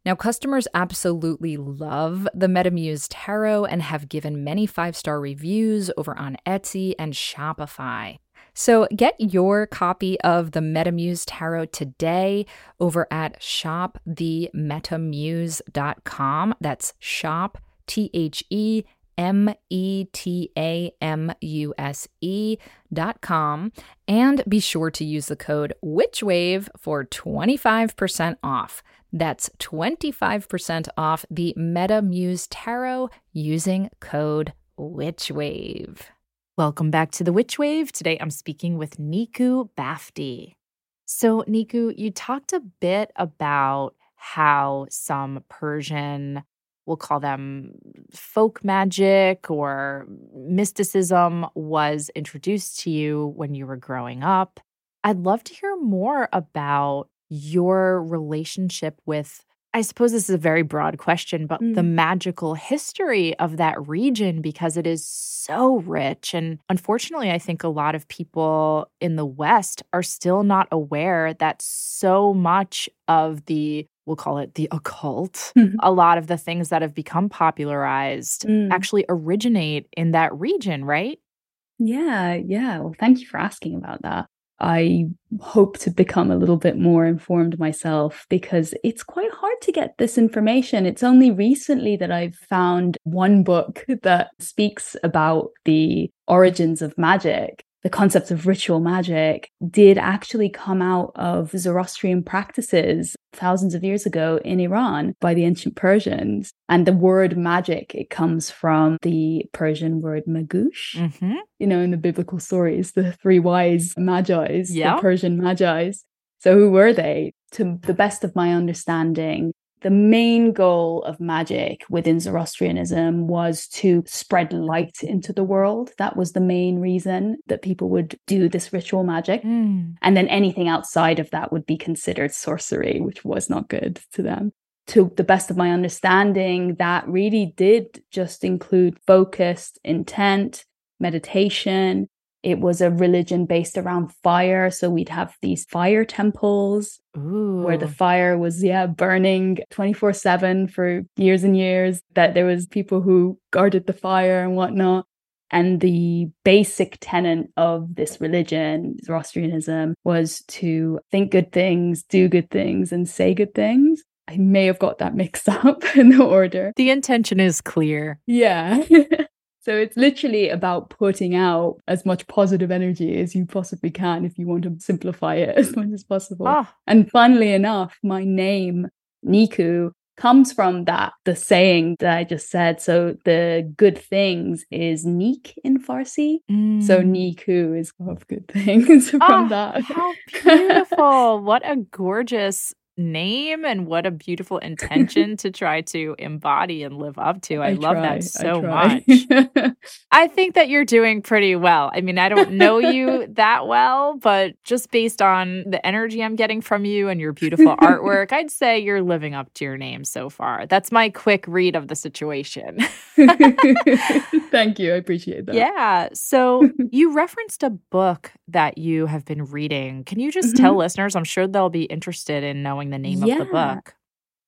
Now, customers absolutely love the Metamuse Tarot and have given many five star reviews over on Etsy and Shopify. So get your copy of the Metamuse Tarot today over at shopthemetamuse.com. That's shop, T H E M E T A M U S E dot com. And be sure to use the code WitchWave for 25% off. That's 25% off the Meta Muse Tarot using code WitchWave. Welcome back to the Witchwave. Today I'm speaking with Nikoo Bafti. So, Nikoo, you talked a bit about how some Persian, we'll call them folk magic or mysticism, was introduced to you when you were growing up. I'd love to hear more about your relationship with I suppose this is a very broad question, but mm. the magical history of that region because it is so rich. And unfortunately, I think a lot of people in the West are still not aware that so much of the we'll call it the occult, mm-hmm. a lot of the things that have become popularized mm. actually originate in that region, right? Yeah, yeah. Well, thank you for asking about that. I hope to become a little bit more informed myself because it's quite hard to get this information. It's only recently that I've found one book that speaks about the origins of magic the concept of ritual magic did actually come out of Zoroastrian practices thousands of years ago in Iran by the ancient Persians. And the word magic, it comes from the Persian word magush. Mm-hmm. You know, in the biblical stories, the three wise magi's, the Persian magi's. So who were they? To the best of my understanding, the main goal of magic within Zoroastrianism was to spread light into the world. That was the main reason that people would do this ritual magic. Mm. And then anything outside of that would be considered sorcery, which was not good to them. To the best of my understanding, that really did just include focused intent, meditation, it was a religion based around fire. So we'd have these fire temples Ooh. where the fire was, yeah, burning 24 7 for years and years, that there was people who guarded the fire and whatnot. And the basic tenet of this religion, Zoroastrianism, was to think good things, do good things, and say good things. I may have got that mixed up in the order. The intention is clear. Yeah. So it's literally about putting out as much positive energy as you possibly can if you want to simplify it as much as possible. Ah. And funnily enough, my name, Nikoo, comes from that, the saying that I just said. So the good things is Neek in Farsi. Mm. So Nikoo is of good things from oh, that. How beautiful. what a gorgeous name and what a beautiful intention to try to embody and live up to. I, I love try, that so I much. I think that you're doing pretty well. I mean, I don't know you that well, but just based on the energy I'm getting from you and your beautiful artwork, I'd say you're living up to your name so far. That's my quick read of the situation. Thank you. I appreciate that. Yeah. So you referenced a book that you have been reading. Can you just mm-hmm. tell listeners? I'm sure they'll be interested in knowing the name yeah, of the book.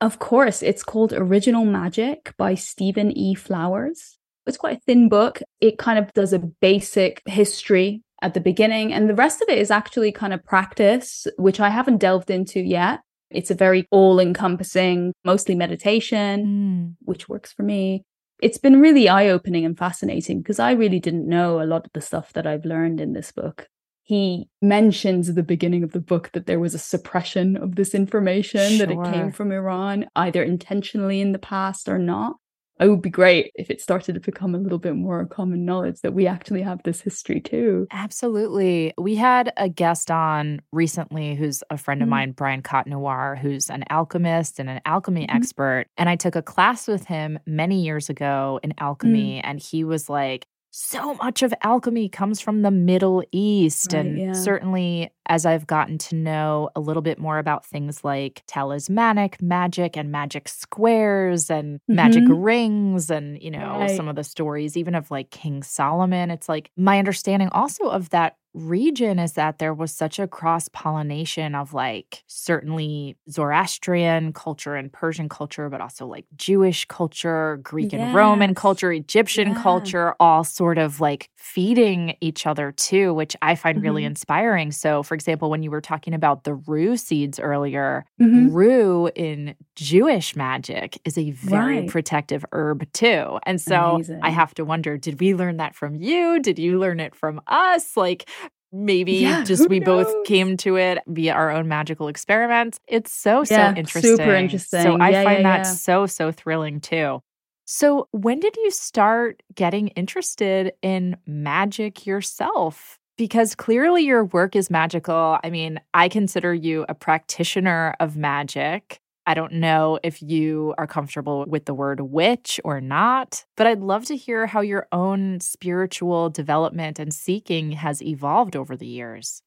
Of course. It's called Original Magic by Stephen E. Flowers. It's quite a thin book. It kind of does a basic history at the beginning, and the rest of it is actually kind of practice, which I haven't delved into yet. It's a very all encompassing, mostly meditation, mm. which works for me. It's been really eye opening and fascinating because I really didn't know a lot of the stuff that I've learned in this book he mentions at the beginning of the book that there was a suppression of this information, sure. that it came from Iran, either intentionally in the past or not. It would be great if it started to become a little bit more common knowledge that we actually have this history too. Absolutely. We had a guest on recently who's a friend of mm-hmm. mine, Brian Cotnoir, who's an alchemist and an alchemy mm-hmm. expert. And I took a class with him many years ago in alchemy, mm-hmm. and he was like, so much of alchemy comes from the Middle East. Right, and yeah. certainly, as I've gotten to know a little bit more about things like talismanic magic and magic squares and mm-hmm. magic rings, and, you know, right. some of the stories, even of like King Solomon, it's like my understanding also of that region is that there was such a cross pollination of like certainly Zoroastrian culture and Persian culture, but also like Jewish culture, Greek yes. and Roman culture, Egyptian yeah. culture, all sort of like feeding each other too, which I find mm-hmm. really inspiring. So, for example, when you were talking about the rue seeds earlier, mm-hmm. rue in Jewish magic is a very right. protective herb too. And so Amazing. I have to wonder did we learn that from you? Did you learn it from us? Like, maybe yeah, just we knows? both came to it via our own magical experiments. It's so, yeah, so interesting. Super interesting. So I find that so, so thrilling too. So, when did you start getting interested in magic yourself? Because clearly your work is magical. I mean, I consider you a practitioner of magic. I don't know if you are comfortable with the word witch or not, but I'd love to hear how your own spiritual development and seeking has evolved over the years.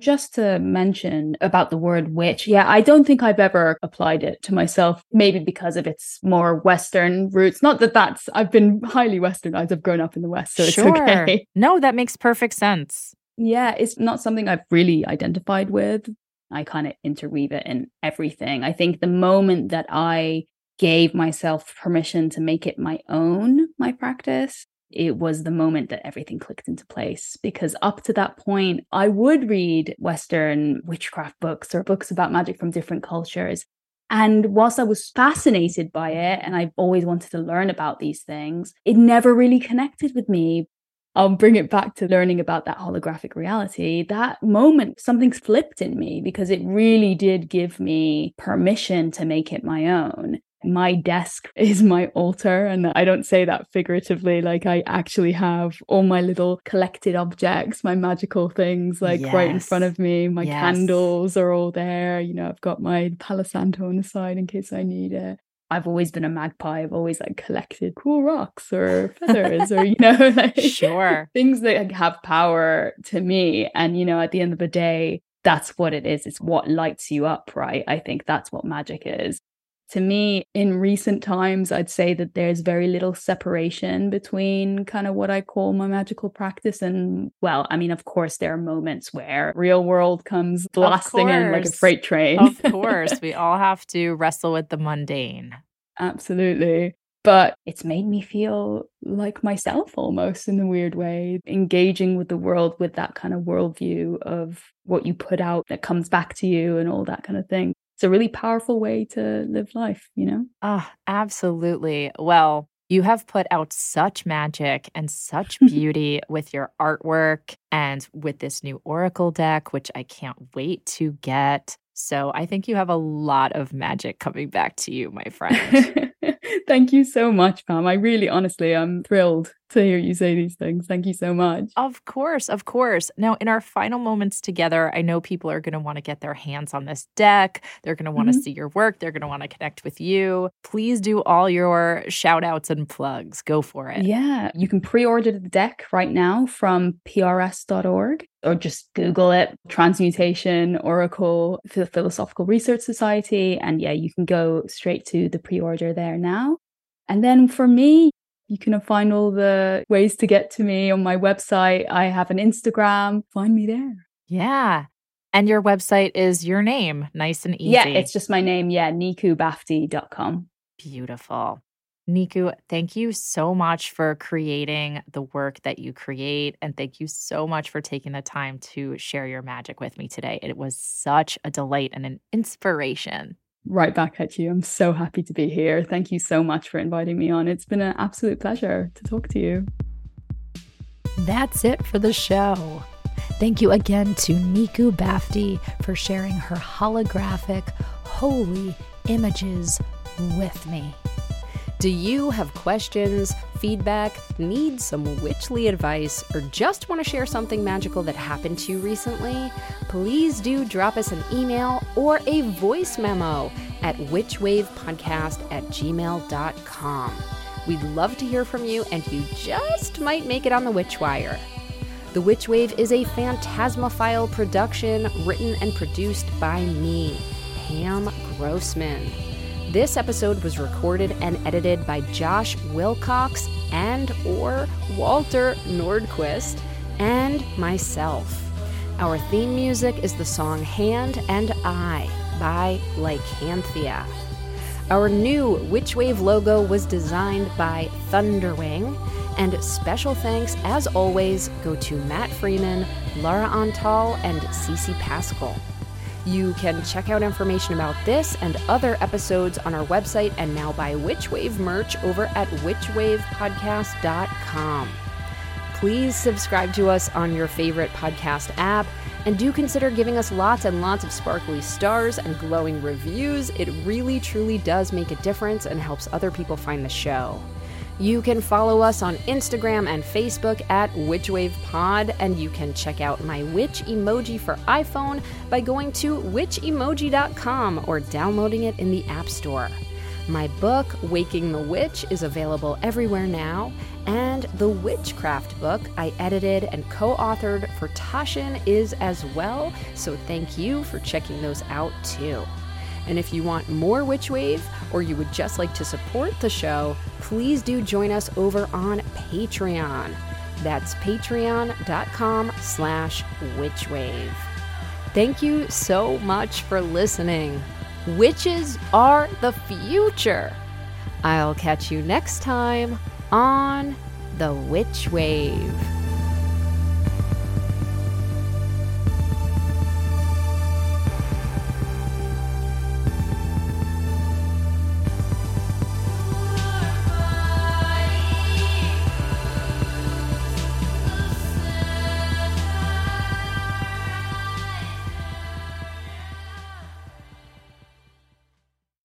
Just to mention about the word witch, yeah, I don't think I've ever applied it to myself, maybe because of its more Western roots. Not that that's, I've been highly Westernized, I've grown up in the West, so sure. it's okay. No, that makes perfect sense. Yeah, it's not something I've really identified with. I kind of interweave it in everything. I think the moment that I gave myself permission to make it my own, my practice, it was the moment that everything clicked into place. Because up to that point, I would read Western witchcraft books or books about magic from different cultures. And whilst I was fascinated by it and I've always wanted to learn about these things, it never really connected with me. I'll bring it back to learning about that holographic reality. That moment, something flipped in me because it really did give me permission to make it my own. my desk is my altar. And I don't say that figuratively. Like I actually have all my little collected objects, my magical things, like yes. right in front of me. My yes. candles are all there. You know, I've got my Palo Santo on the side in case I need it. I've always been a magpie. I've always like collected cool rocks or feathers or, you know, like sure things that have power to me. And, you know, at the end of the day, that's what it is. It's what lights you up, right? I think that's what magic is to me, in recent times, I'd say that there's very little separation between kind of what I call my magical practice and, well, I mean, of course, there are moments where real world comes blasting in like a freight train. of course, we all have to wrestle with the mundane. Absolutely. But it's made me feel like myself almost in a weird way, engaging with the world with that kind of worldview of what you put out that comes back to you and all that kind of thing it's a really powerful way to live life, you know? Ah, oh, absolutely. Well, you have put out such magic and such beauty with your artwork and with this new Oracle deck, which I can't wait to get. So I think you have a lot of magic coming back to you, my friend. Thank you so much, Pam. I really, honestly, I'm thrilled to hear you say these things. Thank you so much. Of course, of course. Now, in our final moments together, I know people are going to want to get their hands on this deck. They're going to want to mm-hmm. see your work. They're going to want to connect with you. Please do all your shout outs and plugs. Go for it. Yeah, you can pre order the deck right now from prs.org or just Google it Transmutation Oracle for the Philosophical Research Society. And yeah, you can go straight to the pre order there now. And then for me, you can find all the ways to get to me on my website. I have an Instagram. Find me there. Yeah. And your website is your name, nice and easy. Yeah, it's just my name. Yeah, nikoobafti.com. Beautiful. Nikoo, thank you so much for creating the work that you create. And thank you so much for taking the time to share your magic with me today. It was such a delight and an inspiration right back at you. I'm so happy to be here. Thank you so much for inviting me on. It's been an absolute pleasure to talk to you. That's it for the show. Thank you again to Nikoo Bafti for sharing her holographic, holy images with me. Do you have questions, feedback, need some witchly advice, or just want to share something magical that happened to you recently? Please do drop us an email or a voice memo at witchwavepodcast at gmail.com. We'd love to hear from you, and you just might make it on the Witchwire. The Witch Wave is a Phantasmaphile production written and produced by me, Pam Grossman. This episode was recorded and edited by Josh Wilcox and or Walter Nordquist and myself. Our theme music is the song Hand and I by Lycanthia. Our new Witchwave logo was designed by Thunderwing, and special thanks, as always, go to Matt Freeman, Laura Antal, and Cece Pascal. You can check out information about this and other episodes on our website and now buy Witchwave merch over at witchwavepodcast.com. Please subscribe to us on your favorite podcast app and do consider giving us lots and lots of sparkly stars and glowing reviews. It really, truly does make a difference and helps other people find the show. You can follow us on Instagram and Facebook at WitchWavePod, and you can check out my witch emoji for iPhone by going to witchemoji.com or downloading it in the App Store. My book, Waking the Witch, is available everywhere now, and the Witchcraft book I edited and co authored for Taschen is as well, so thank you for checking those out too. And if you want more Witchwave, or you would just like to support the show, please do join us over on Patreon. That's patreon.com slash witchwave. Thank you so much for listening. Witches are the future. I'll catch you next time on The Witch Wave.